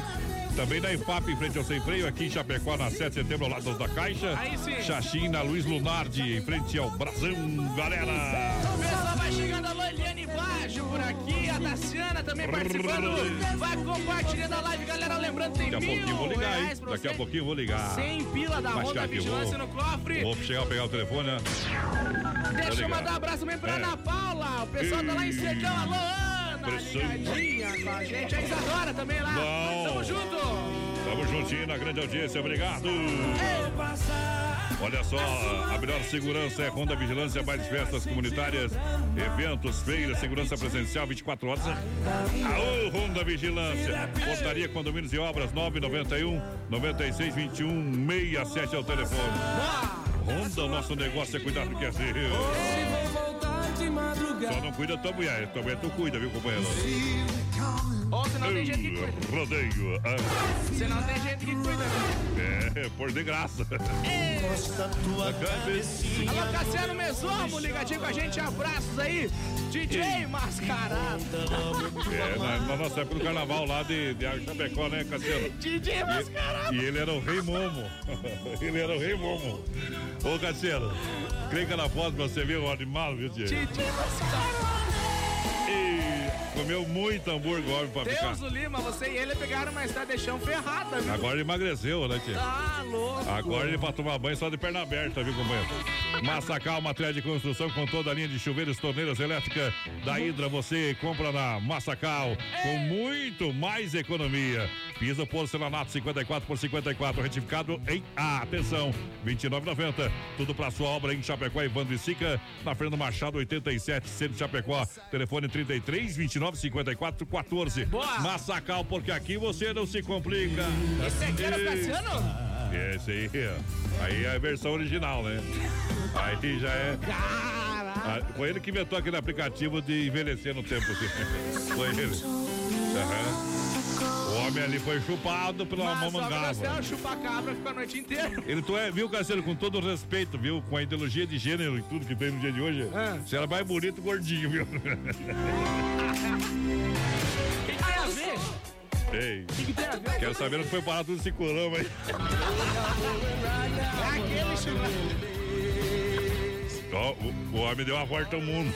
Também na IFAP, em frente ao Sem Freio, aqui em Chapecó, na 7 de setembro, ao lado da Caixa. Aí sim. Xaxim, na Luiz Lunardi, em frente ao Brasão, galera. O pessoal vai chegando, a Loliane Baixo por aqui, a Daciana também participando. Vai compartilhando a live, galera. Lembrando, tem Daqui a mil pouquinho vou ligar, hein? Daqui a você. pouquinho eu vou ligar. 100 pila da aqui, Vigilância vou- no cofre. Vou chegar, pegar o telefone, né? Deixa eu mandar um abraço também pra É. Ana Paula. O pessoal tá lá em Secão. Alô. Ligadinha com a gente. A Isadora também lá. Bom. Tamo junto. Tamo juntinho na grande audiência, obrigado. Olha só, a melhor segurança é Honda Vigilância, mais festas comunitárias, eventos, feiras, segurança presencial 24 horas. Aô, Honda Vigilância. Portaria, condomínios e obras 991 96 21 67 é telefone. Honda, o nosso negócio é cuidar do que é seu. Só não cuida da tua mulher, tua mulher tu cuida, viu, companheiro? Ou se não tem gente que cuida. Rodeio. ah. Se não tem gente que cuida. né? É, por de graça. Encosta tua cabecinha. Alô, Cassiano Mesomo, ligadinho com a gente. Abraços aí. DJ Mascarado. É, na, na nossa época do carnaval lá de, de Chapecó, né, Cassiano? DJ Mascarado. E ele era o rei Momo. ele era o rei Momo. Ô, Cassiano, clica na foto pra você ver o animal, viu, tio? DJ Mascarado. Comeu muito hambúrguer, homem, pra ficar. Deus o Lima, você e ele pegaram uma estrada de chão ferrada, viu? Agora ele emagreceu, né, tio? Tá louco. Agora ele pra tomar banho só de perna aberta, viu, companheiro? Massacal, material de construção com toda a linha de chuveiros, torneiras elétricas da Hidra. Você compra na Massacal com muito mais economia. Piso porcelanato 54 por 54, retificado em A. Atenção, 29,90. Tudo pra sua obra em Chapecó, Evandro e Sica, na Fernando Machado 87, centro de Chapecó. Telefone 33 29 54 14. Boa. Massacal, porque aqui você não se complica. Esse aqui era o. Cassiano? Esse aí, aí é a versão original, né? Aí já é. Ah, foi ele que inventou aquele aplicativo de envelhecer no tempo. assim. Foi ele. Aham. O homem ali foi chupado pela Mas mamangava. você, o chupa-cabra ficou a noite inteira. Ele, tu é, viu, Cassiano, com todo respeito, viu? Com a ideologia de gênero e tudo que tem no dia de hoje. Ah. Você era mais bonito gordinho, viu? Que? Ei, que quero saber onde foi parar tudo esse corama aí. É aquele churrasco. Ó, o, o homem deu a volta ao mundo.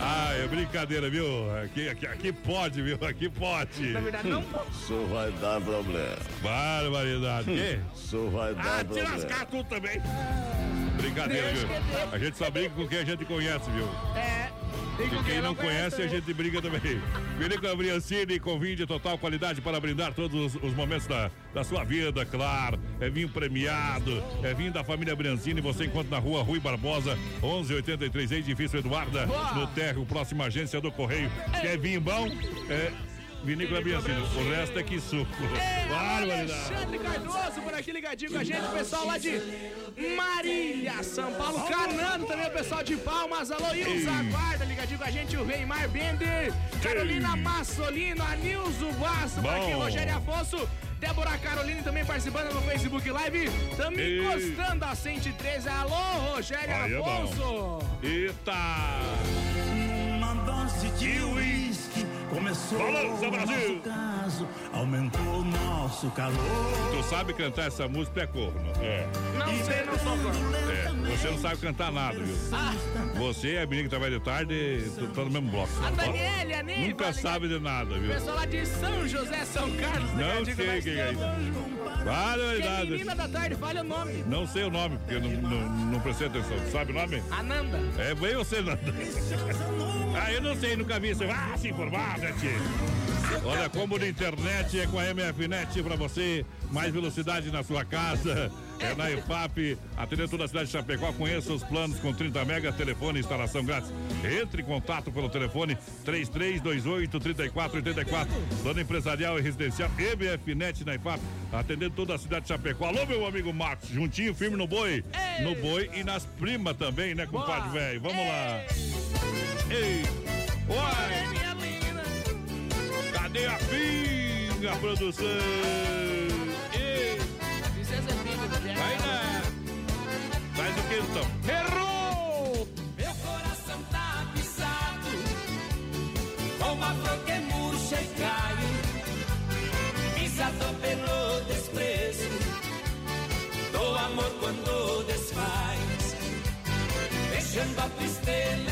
Ah, é brincadeira, viu? Aqui, aqui, aqui pode, viu? Aqui pode. Na verdade, não pode. Isso vai dar problema. Barbaridade. Quê? Isso vai dar Ah, te problema. lascar tudo também. Brincadeira, viu? A gente só briga com quem a gente conhece, viu? É. E quem não conhece, a gente briga também. Vinícola Briancini com vinho de total qualidade para brindar todos os, os momentos da, da sua vida, claro. É vinho premiado, é vinho da família Briancini. Você encontra na rua Rui Barbosa, 1183, edifício Eduarda, Boa. no térreo, próxima agência do Correio. Quer vinho bom? É Vinícola Briancini. O resto é que suco. Barbaridade. Alexandre Cardoso por aqui ligadinho com a gente, o pessoal lá de Marília, São Paulo, Canando também, o pessoal de Palmas, alô, Ilza Guarda, ligadinho com a gente, o Reimar Bender, Carolina Massolino, a Nilzo Basso, por aqui. Rogério Afonso, Débora Caroline também participando no Facebook Live, também Ei. encostando a 113, alô, Rogério Aí é Afonso. bom. Eita! Uma dose de começou Balança, o Brasil! nosso caso, aumentou o nosso calor. Tu sabe cantar essa música é corno. É. Não sei, não sou corno. É, você não sabe cantar nada, viu? Ah, Você e a menina que trabalha de tarde, tu tá no mesmo bloco. a Daniele, a Nunca sabe de nada, O viu? pessoal lá de São José, São Carlos, Não ligadinho com sei quem é isso. Barbaridade. Menina da tarde, fale o nome. Não sei o nome, porque eu não, não, não prestei atenção. Sabe o nome? Ananda. É bem você, Nanda. Ah, eu não sei, nunca vi isso. Ah, se informar, tio? Olha, como na internet é com a MFNet pra você. Mais velocidade na sua casa. É na EFAP, atendendo toda a cidade de Chapecó. Conheça os planos com 30 mega, telefone instalação grátis. Entre em contato pelo telefone 3328-3484. Plano empresarial e residencial MFNet na EFAP, atendendo toda a cidade de Chapecó. Alô, meu amigo Marcos, juntinho, firme no boi. No boi e nas primas também, né, compadre velho? Vamos lá. Ei! Uai! Cadê a pinga, produção? Ei! Vai lá! Faz o que então? Errou! Meu coração tá pisado Com a flor que murcha e cai Pisado pelo desprezo Do amor quando desfaz Deixando a triste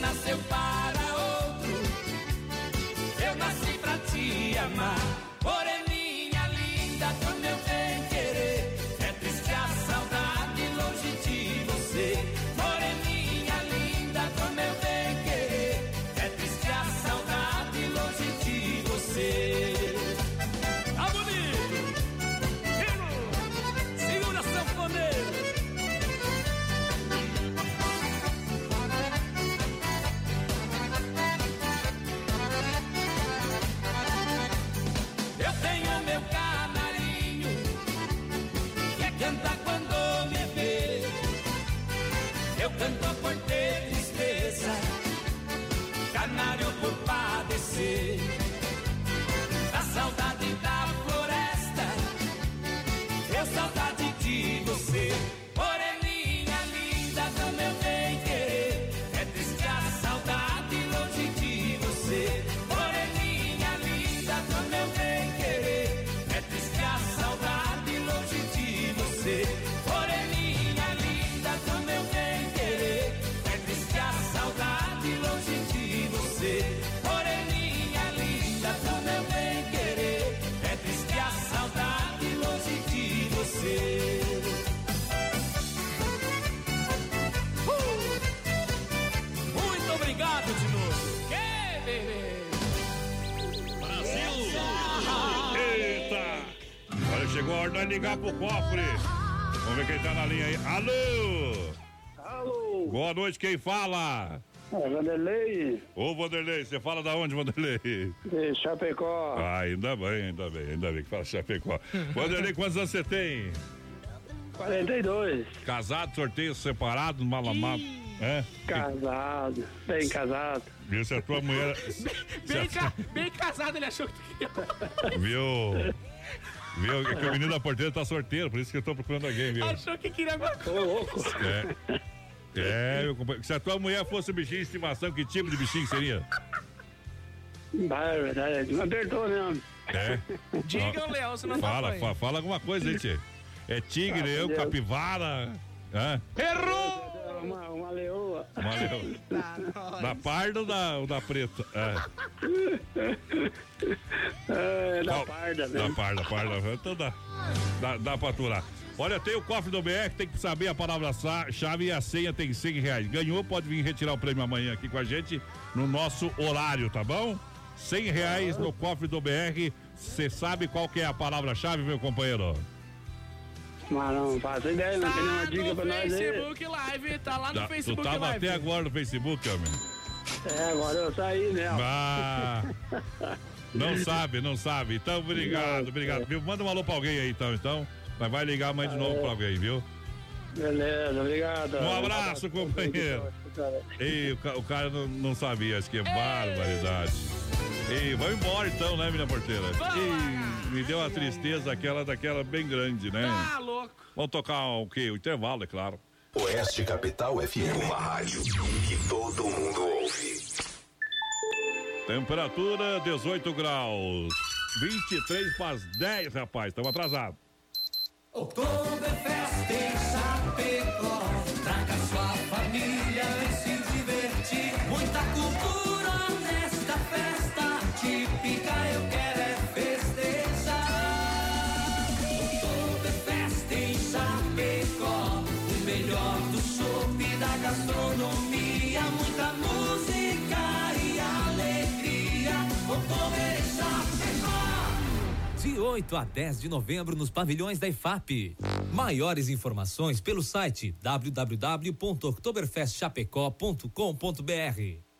nasceu para hora de ligar pro cofre. Vamos ver quem tá na linha aí. Alô! Boa noite, quem fala? É, Vanderlei. Ô, Vanderlei, você fala da onde, Vanderlei? De Chapecó. Ah, ainda bem, ainda bem, ainda bem que fala Chapecó. Vanderlei, quantos anos você tem? 42. Casado, sorteio separado, malamado? É? Casado, bem casado. Viu se a tua mulher. Bem, ca- bem casado, ele achou que tu queria. Viu? Viu? É que o menino da porteira tá sorteiro, por isso que eu tô procurando alguém, viu? Achou que queria agora. Ô, louco. É. É, meu companheiro. Se a tua mulher fosse um bichinho de estimação, que tipo de bichinho seria? Bah, é verdade. Não apertou, né? É. Diga, ô, Léo, você não Fala, apanha. fa- fala alguma coisa aí, tchê. É tigre, Ah, eu, Deus. capivara. Hã? Errou! Uma, uma leoa. Uma leoa. Da parda ou da, ou da preta? É. É, da Qual- parda, né? Da parda, parda. Então dá, dá, dá pra aturar. Olha, tem o cofre do BR, tem que saber a palavra-chave e a senha tem 100 reais. Ganhou, pode vir retirar o prêmio amanhã aqui com a gente no nosso horário, tá bom? 100 reais no cofre do BR. Você sabe qual que é a palavra-chave, meu companheiro? Mas não faço ideia, não tem nenhuma dica pra nós aí. Facebook Live, tá lá no Tá- tu Facebook tava Live. até agora no Facebook, homem. É, agora eu saí, né? Ah, não sabe, não sabe. Então, obrigado, obrigado. Viu? Manda um alô pra alguém aí, então. Então, mas vai ligar amanhã de novo pra alguém, viu? Beleza, obrigado. Um abraço, companheiro. Ei, o, o cara não, não sabia, acho que é barbaridade. Ei, vamos embora então, né, minha porteira? Ei, me deu uma tristeza aquela daquela bem grande, né? Tá louco. Vamos tocar o quê? O intervalo, é claro. Oeste Capital FM. Uma rádio que todo mundo ouve. Temperatura 18 graus. 23 para as 10, rapaz. Estamos atrasados. Oktoberfest em Chapecó. 8 a 10 de novembro nos pavilhões da IFAP. Maiores informações pelo site www.oktoberfestchapecó.com.br.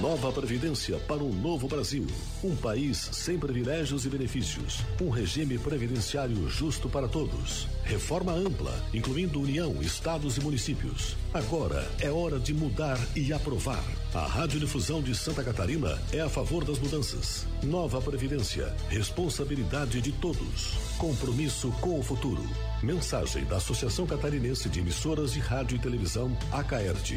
Nova Previdência para um novo Brasil. Um país sem privilégios e benefícios. Um regime previdenciário justo para todos. Reforma ampla, incluindo União, estados e municípios. Agora é hora de mudar e aprovar. A Radiodifusão de Santa Catarina é a favor das mudanças. Nova Previdência. Responsabilidade de todos. Compromisso com o futuro. Mensagem da Associação Catarinense de Emissoras de Rádio e Televisão, ACAERT.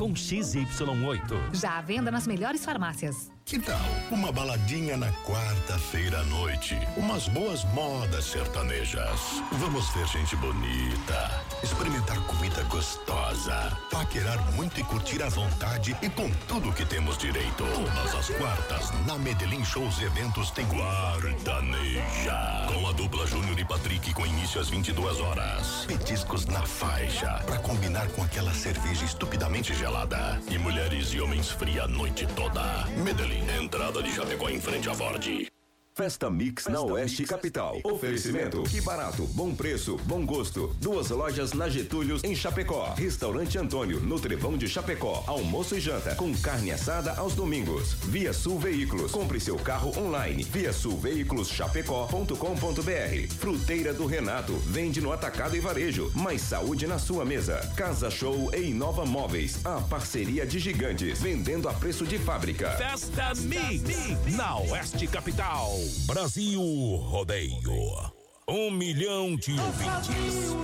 com XY8. Já à venda nas melhores farmácias. Que tal uma baladinha na quarta-feira à noite? Umas boas modas sertanejas. Vamos ver gente bonita, experimentar comida gostosa, paquerar muito e curtir à vontade e com tudo que temos direito. Todas as quartas, na Medellín Shows e Eventos tem Guardaneja. Com a dupla Júnior e Patrick com início às 22 horas. Petiscos na faixa, pra combinar com aquela cerveja estupidamente gelada. E mulheres e homens fria a noite toda. Medellín, entrada de Chapecó em frente à Ford. Festa Mix na Oeste Capital. Oferecimento. Que barato, bom preço, bom gosto. Duas lojas na Getúlios, em Chapecó. Restaurante Antônio, no Trevão de Chapecó. Almoço e janta, com carne assada aos domingos. Via Sul Veículos. Compre seu carro online. Via Sul Veículos Chapecó.com.br. Fruteira do Renato. Vende no atacado e varejo. Mais saúde na sua mesa. Casa Show e Inova Móveis. A parceria de gigantes. Vendendo a preço de fábrica. Festa Mix, na Oeste Capital. Brasil Rodeio. Um milhão de ouvintes.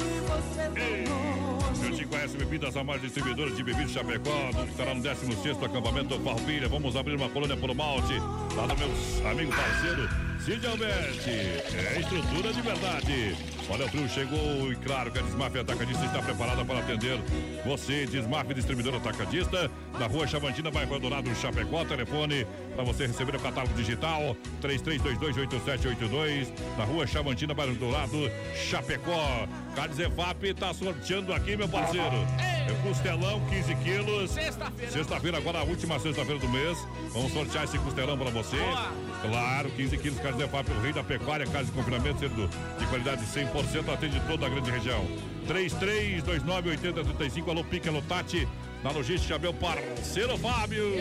Você te conhece Bebidas a mais distribuidoras de bebidas Chapecó, no- estará no 16 acampamento Farroupilha. Vamos abrir uma colônia por malte, lá no meu amigo parceiro Cid Alberti. É estrutura de verdade. Olha, o trio chegou e claro que a Desmaf Atacadista está preparada para atender você. Desmaf Distribuidor Atacadista, na rua Chavantina, bairro Dourado, Chapecó. Telefone para você receber o catálogo digital 33228782, na rua Chavantina, bairro Dourado, Chapecó. Carnes EFAP está sorteando aqui, meu parceiro. É costelão, 15 quilos. Sexta-feira. Sexta-feira, agora a última sexta-feira do mês. Vamos sortear esse costelão para você. Claro, 15 quilos, carne EFAP, o rei da pecuária, casa de confinamento, sendo de qualidade 100%, atende toda a grande região. 33298035, alô Pique, alô Tati, na logística, meu parceiro Fábio.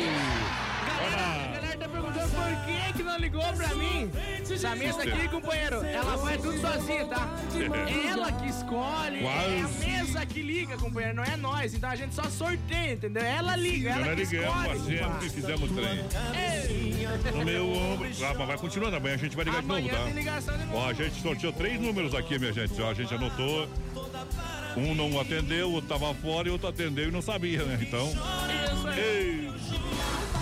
A galera tá perguntando por que que não ligou pra mim. Essa mesa aqui, companheiro, ela faz tudo sozinha, tá? É ela que escolhe, é a Quase. mesa que liga, companheiro, não é nós. Então a gente só sorteia, entendeu? Ela liga, ela Nós que ligamos, escolhe. fazemos e compadre. fizemos trem. Ei. No meu ombro. Ah, mas vai continuando, amanhã a gente vai ligar de novo, Amanhã tá? tem ligação de novo. Ó, a gente sorteou três números aqui, minha gente. Ó, a gente anotou. Um não atendeu, o outro tava fora e o outro atendeu e não sabia, né? Então. Ei.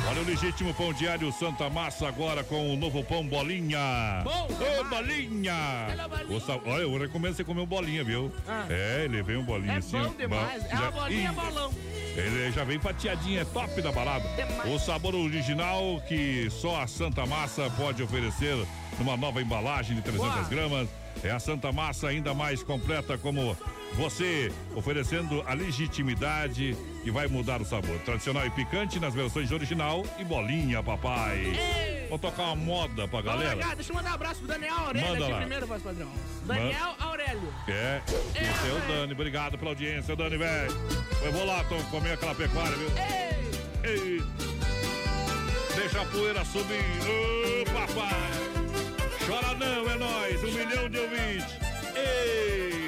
Olha o legítimo pão diário Santa Massa agora com o novo pão bolinha. Bom Ô, bolinha! O sa- Olha, eu recomendo você comer um bolinha, viu? Ah. É, ele vem um bolinho É assim. bom demais. É uma bolinha Ih, bolão. ele já vem fatiadinho, é top da balada. O sabor original que só a Santa Massa pode oferecer numa nova embalagem de 300 Boa. gramas. É a Santa Massa ainda mais completa como você, oferecendo a legitimidade que vai mudar o sabor. Tradicional e picante nas versões original e bolinha, papai. Vou tocar uma moda pra galera. lá, deixa eu mandar um abraço pro Daniel Aurélio Manda aqui lá. primeiro, voz padrão. Daniel Aurélio. É, esse é o Dani. Obrigado pela audiência, Dani, velho. Eu vou lá, tô comer aquela pecuária, viu? Ei. Deixa a poeira subir. Ô, papai. Chora não, é nós. Um milhão de ouvintes. Ei.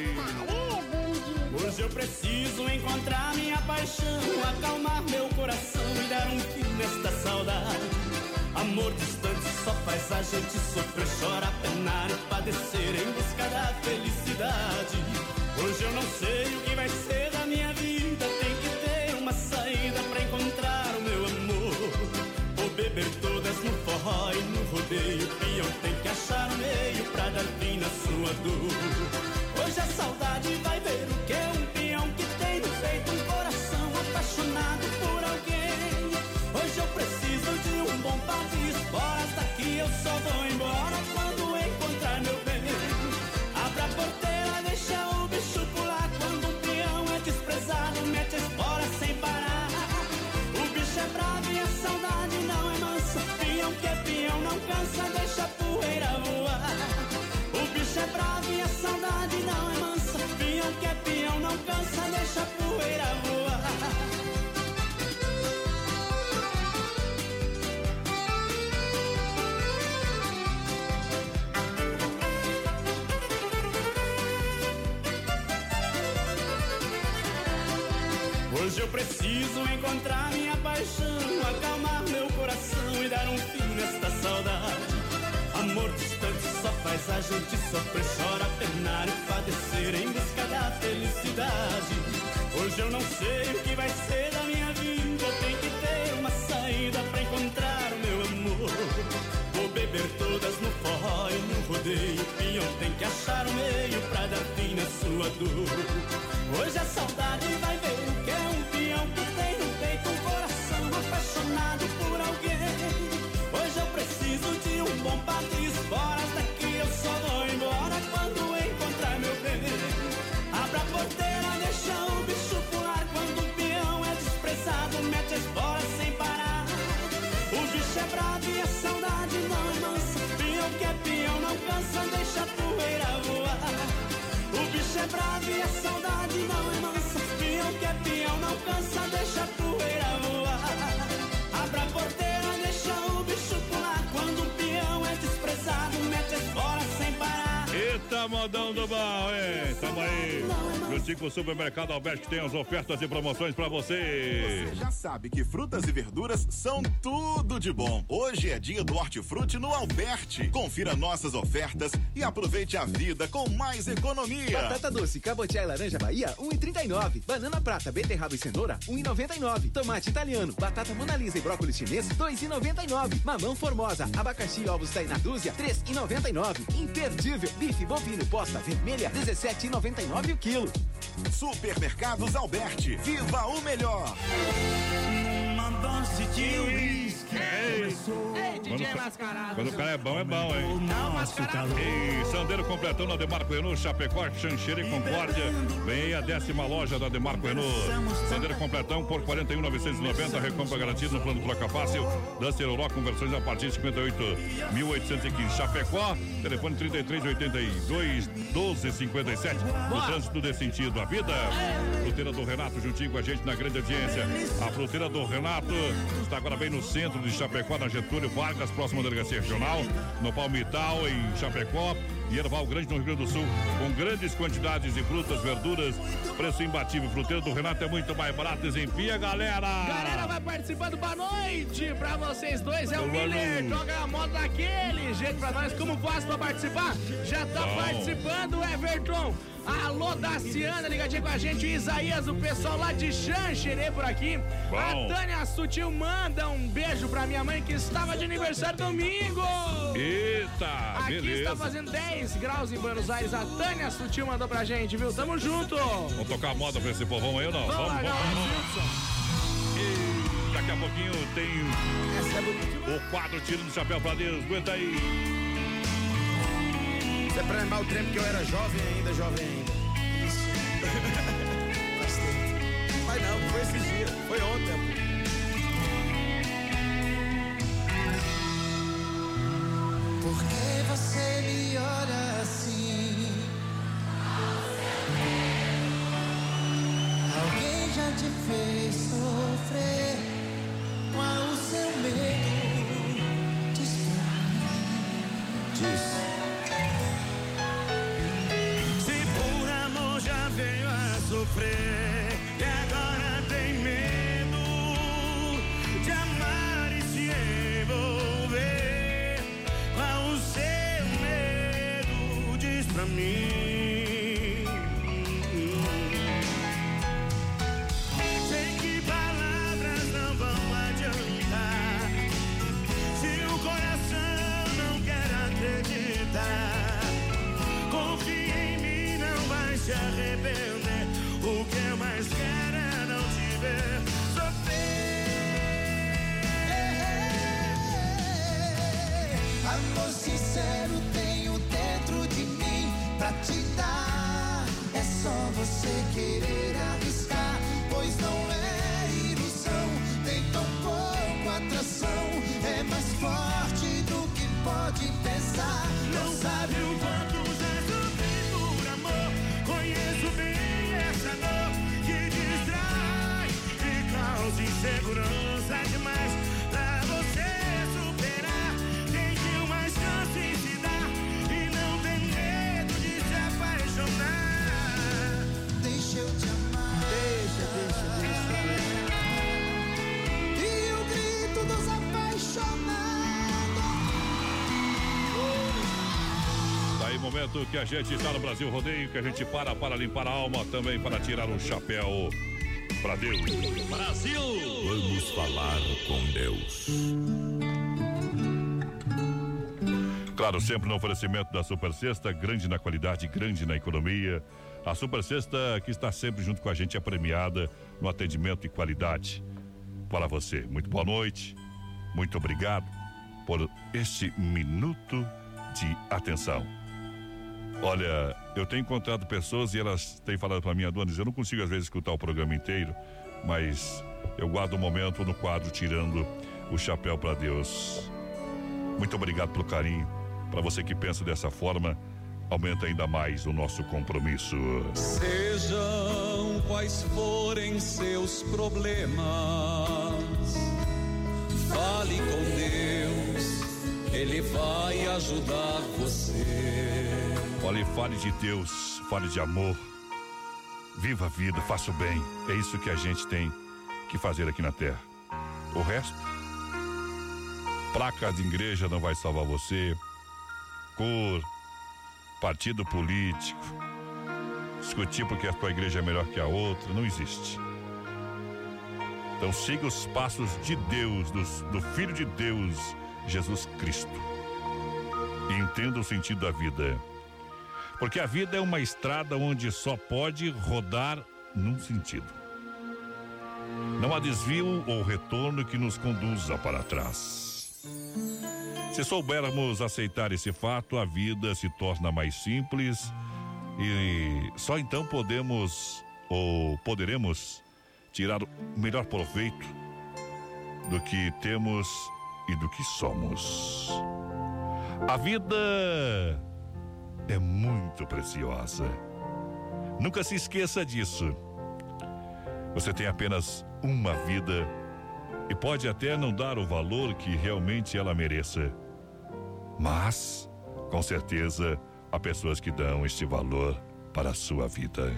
Preciso encontrar minha paixão, acalmar meu coração e dar um fim nesta saudade. Amor distante só faz a gente sofrer, chorar, penar e padecer em busca da felicidade. Hoje eu não sei o que vai ser da minha vida, tem que ter uma saída pra encontrar o meu amor. Vou beber todas no forró e no rodeio, peão tem que achar um meio pra dar fim na sua dor. Hoje a saudade vai preciso de um bom par de esporas, daqui eu só vou embora quando encontrar meu bem. Abra a porteira, deixa o bicho pular quando um peão é desprezado, mete a espora sem parar. O bicho é bravo e a saudade não é mansa. Peão que é peão não cansa, deixa a poeira voar. O bicho é bravo e a saudade não é mansa. Peão que é peão não cansa, deixa a poeira voar. Preciso encontrar minha paixão, acalmar meu coração e dar um fim nesta saudade. Amor distante só faz a gente sofrer, chora, penar e padecer em busca da felicidade. Hoje eu não sei o que vai ser da minha vida, tem que ter uma saída pra encontrar o meu amor. Vou beber todas no forró e no rodeio, peão tem que achar um meio pra dar fim na sua dor. Hoje a saudade vai ver apaixonado por alguém. Hoje eu preciso de um bom país. Fora daqui eu só vou embora quando encontrar meu bem. Abra a porteira, deixa o bicho pular. Quando o peão é desprezado, mete as bolas sem parar. O bicho é bravo e a saudade não é mansa. Peão que é peão não cansa, deixa a poeira voar. O bicho é bravo e a saudade não é mansa. Peão que é peão não cansa, deixa a poeira voar. Modão do bom, hein? Tamo aí. Juntinho com o supermercado Alberto que tem as ofertas e promoções pra você. Você já sabe que frutas e verduras são tudo de bom. Hoje é dia do hortifruti no Alberti. Confira nossas ofertas e aproveite a vida com mais economia. Batata doce, cabotiá e laranja Bahia, 1,39. Banana prata, beterraba e cenoura, 1,99. Tomate italiano, batata monalisa e brócolis chinês, 2,99. Mamão formosa, abacaxi e ovos taina dúzia, 3,99. Imperdível, bife bovino posta vermelha, 17,99 o quilo. Supermercados Alberti. Viva o melhor. Uma dose de. Ei, DJ Quando- mascarado. Quando o cara é bom, é bom, hein? Não, mascarado. E Sandeiro completão na Demarco Renault, Chapecó, Xanxerê, Concórdia. Vem aí a décima loja da Demarco Renault. Sandeiro completão por 41,990. Recompra garantida no plano troca fácil. Duster Euro com versões a partir de 58.815. Chapecó, telefone 3382 1257. No trânsito desse sentido. A vida. Fruteira do Renato juntinho com a gente na grande audiência. A fruteira do Renato está agora bem no centro de Chapecó, na Getúlio Vargas, próxima delegacia regional, no Palmital, em Chapecó. E Erval Grande, no Rio Grande do Sul, com grandes quantidades de frutas, verduras, preço imbatível. Fruteira do Renato é muito mais barato. Desempia, galera! Galera vai participando, boa noite pra vocês dois. É o Boa Miller, noite. joga a moto daquele jeito pra nós. Como faz pra participar? Já tá Bom. participando, Everton. Alô, Daciana, ligadinha com a gente. O Isaías, o pessoal lá de Xanxerê por aqui. Bom. A Tânia Sutil manda um beijo pra minha mãe que estava de aniversário domingo. Eita, Aqui beleza. está fazendo 10 graus em Buenos Aires. A Tânia Sutil mandou pra gente, viu? Tamo junto. Vamos tocar a moda pra esse povão aí ou não? Vamos Vamos, vamos. E daqui a pouquinho tem é o quadro Tiro do Chapéu pra Deus. Aguenta aí. Isso é pra lembrar o tempo que eu era jovem ainda, jovem ainda. Isso. Faz tempo. Mas não, foi esses dias, foi ontem. Por que você me olha mim. Se por amor já veio a sofrer e agora tem medo de amar e se envolver, qual o seu medo? Diz pra mim. Que eu mais quero é não te ver sofrer. Amor sincero tenho dentro de mim pra te dar. É só você querer arriscar, pois não é momento que a gente está no Brasil Rodeio, que a gente para para limpar a alma, também para tirar o chapéu pra Deus. Brasil! Vamos falar com Deus. Claro, sempre no oferecimento da Super Sexta, grande na qualidade, grande na economia. A Super Sexta, que está sempre junto com a gente, é premiada no atendimento e qualidade. Para você, muito boa noite, muito obrigado por este minuto de atenção. Olha, eu tenho encontrado pessoas e elas têm falado para mim, Adonis, eu não consigo às vezes escutar o programa inteiro, mas eu guardo um momento no quadro tirando o chapéu para Deus. Muito obrigado pelo carinho. Para você que pensa dessa forma, aumenta ainda mais o nosso compromisso. Sejam quais forem seus problemas, fale com Deus, Ele vai ajudar você. Olha, fale de Deus, fale de amor. Viva a vida, faça o bem. É isso que a gente tem que fazer aqui na terra. O resto, placa de igreja não vai salvar você. Cor, partido político, discutir porque a tua igreja é melhor que a outra, não existe. Então siga os passos de Deus, do, do Filho de Deus, Jesus Cristo. E entenda o sentido da vida. Porque a vida é uma estrada onde só pode rodar num sentido. Não há desvio ou retorno que nos conduza para trás. Se soubermos aceitar esse fato, a vida se torna mais simples e só então podemos ou poderemos tirar o melhor proveito do que temos e do que somos. A vida é muito preciosa. Nunca se esqueça disso. Você tem apenas uma vida e pode até não dar o valor que realmente ela mereça. Mas, com certeza, há pessoas que dão este valor para a sua vida.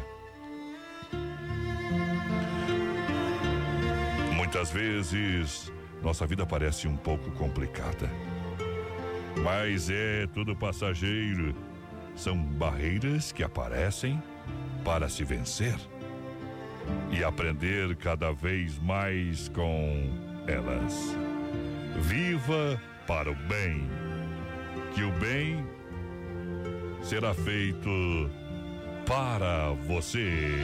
Muitas vezes, nossa vida parece um pouco complicada. Mas é tudo passageiro. São barreiras que aparecem para se vencer e aprender cada vez mais com elas. Viva para o bem, que o bem será feito para você.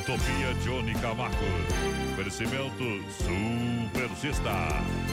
Utopia Johnny Camargo. Oferecimento Super Sexta.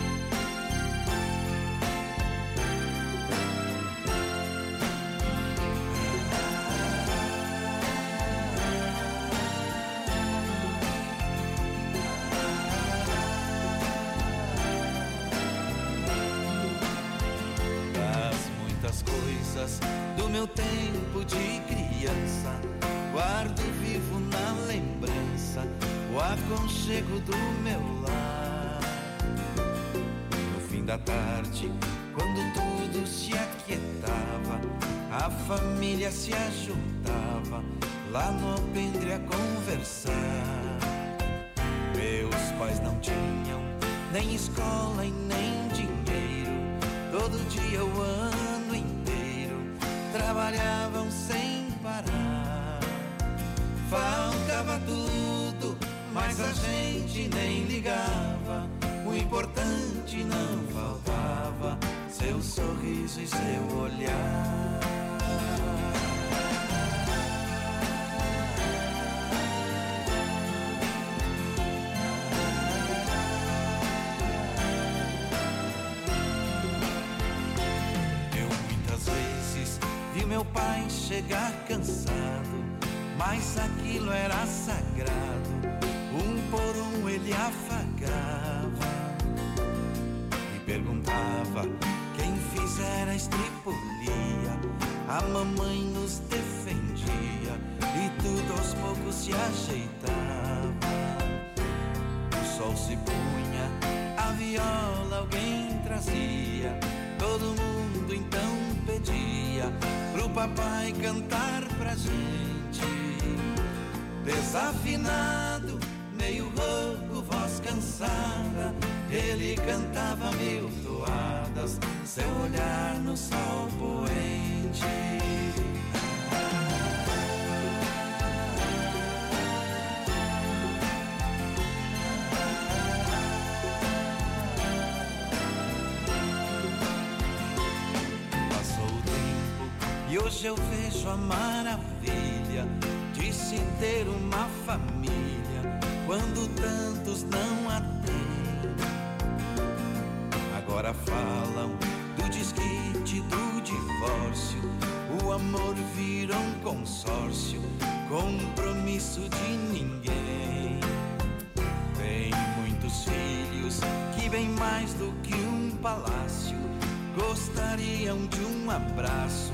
Afagava e perguntava quem fizera a estripulia. A mamãe nos defendia e tudo aos poucos se ajeitava. O sol se punha, a viola alguém trazia. Todo mundo então pedia pro papai cantar pra gente. Desafinado, meio rouco, ele cantava mil toadas, seu olhar no sol poente. Passou o tempo e hoje eu vejo a maravilha de se ter uma família quando tantos não a têm. Agora falam do desquite, do divórcio. O amor vira um consórcio, compromisso de ninguém. Tem muitos filhos que bem mais do que um palácio gostariam de um abraço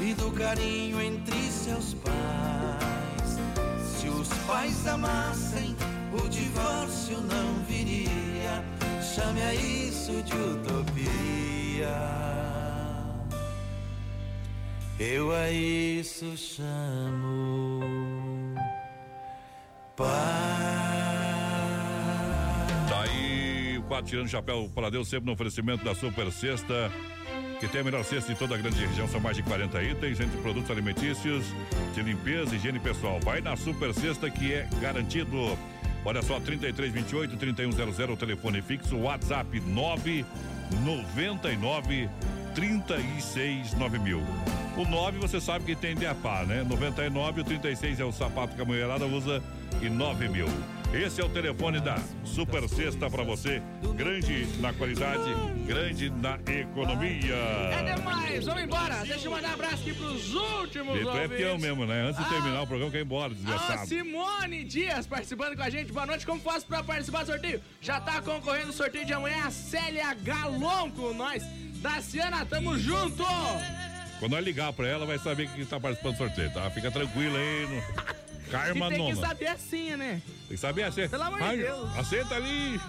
e do carinho entre seus pais. Se os pais amassem, o divórcio não viria. Chame a isso de utopia. Eu a isso chamo paz. Tá aí, o quatro tirando chapéu para Deus, sempre no oferecimento da Super Sexta, que tem a melhor cesta de toda a grande região. São mais de 40 itens, entre produtos alimentícios, de limpeza e higiene pessoal. Vai na Super Sexta que é garantido. Olha só, 3328 3100, o telefone fixo, WhatsApp 999 36 mil. O 9 você sabe que tem de a par, né? 99, o 36 é o sapato que a mulherada usa e 9 mil. Esse é o telefone da Super Sexta pra você. Grande na qualidade, grande na economia. É demais, vamos embora. Deixa eu mandar um abraço aqui pros últimos E tu é peão mesmo, né? Antes de Ah. terminar o programa, quer ir embora, A desgraçado. Simone Dias participando com a gente. Boa noite, como faço pra participar do sorteio? Já tá concorrendo o sorteio de amanhã. A Célia Galon com nós. Daciana, tamo junto! Quando nós ligar pra ela, vai saber que tá participando do sorteio, tá? Fica tranquilo aí. No... Karma tem que saber a senha, né? Tem que saber a senha. Pelo amor de Deus. A senha tá ali.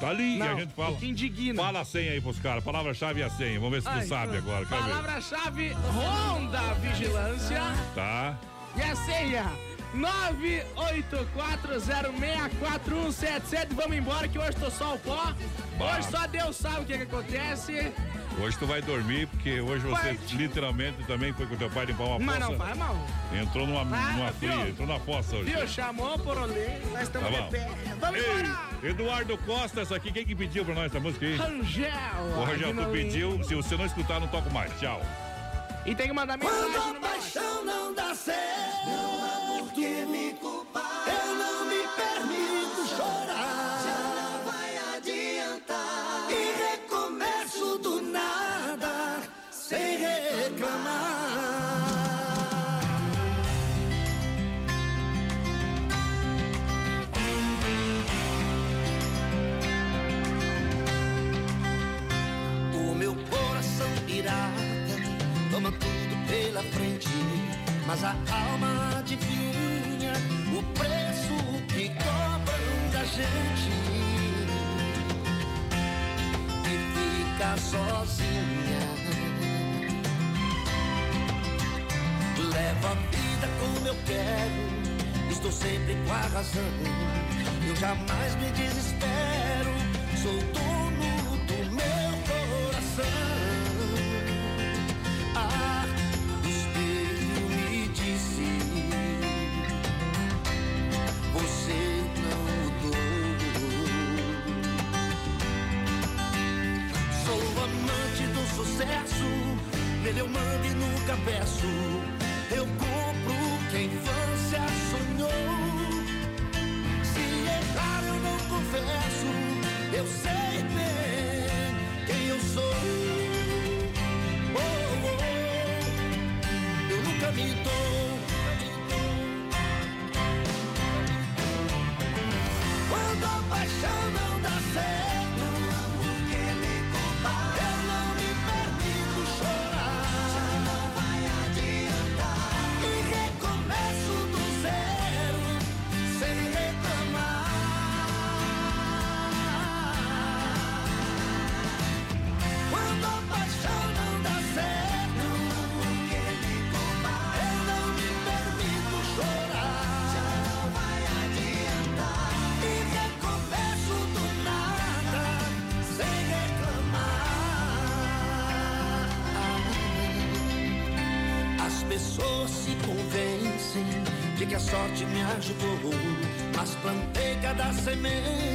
Tá ali Não, e a gente fala. que indigna. Fala a senha aí pros caras. Palavra-chave e a senha. Vamos ver se tu Ai, sabe então, agora. Palavra-chave Ronda Vigilância. Tá. E a senha 984064177. Vamos embora que hoje tô só o pó. Bah. Hoje só Deus sabe o que, que acontece. Hoje tu vai dormir, porque hoje você Parte. literalmente também foi com teu pai limpar uma Mas fossa. não faz mal. Entrou numa, Ah, numa viu? fria, entrou na fossa hoje. Viu? Chamou por olê. Nós Tá estamos bom. de pé. Vamos Ei, embora. Eduardo Costa, essa aqui, quem que pediu pra nós essa música aí? Rangel. O Rangel, tu pediu. Se você não escutar, não toco mais. Tchau. E tem que mandar mensagem Quando a paixão não dá certo, não há por que me culpar. Eu não me permito chorar. Já não vai adiantar. E recomeço do nada, sem reclamar. Mas a alma adivinha o preço que cobram da gente e fica sozinha. Levo a vida como eu quero, estou sempre com a razão. Eu jamais me desespero, sou cada semente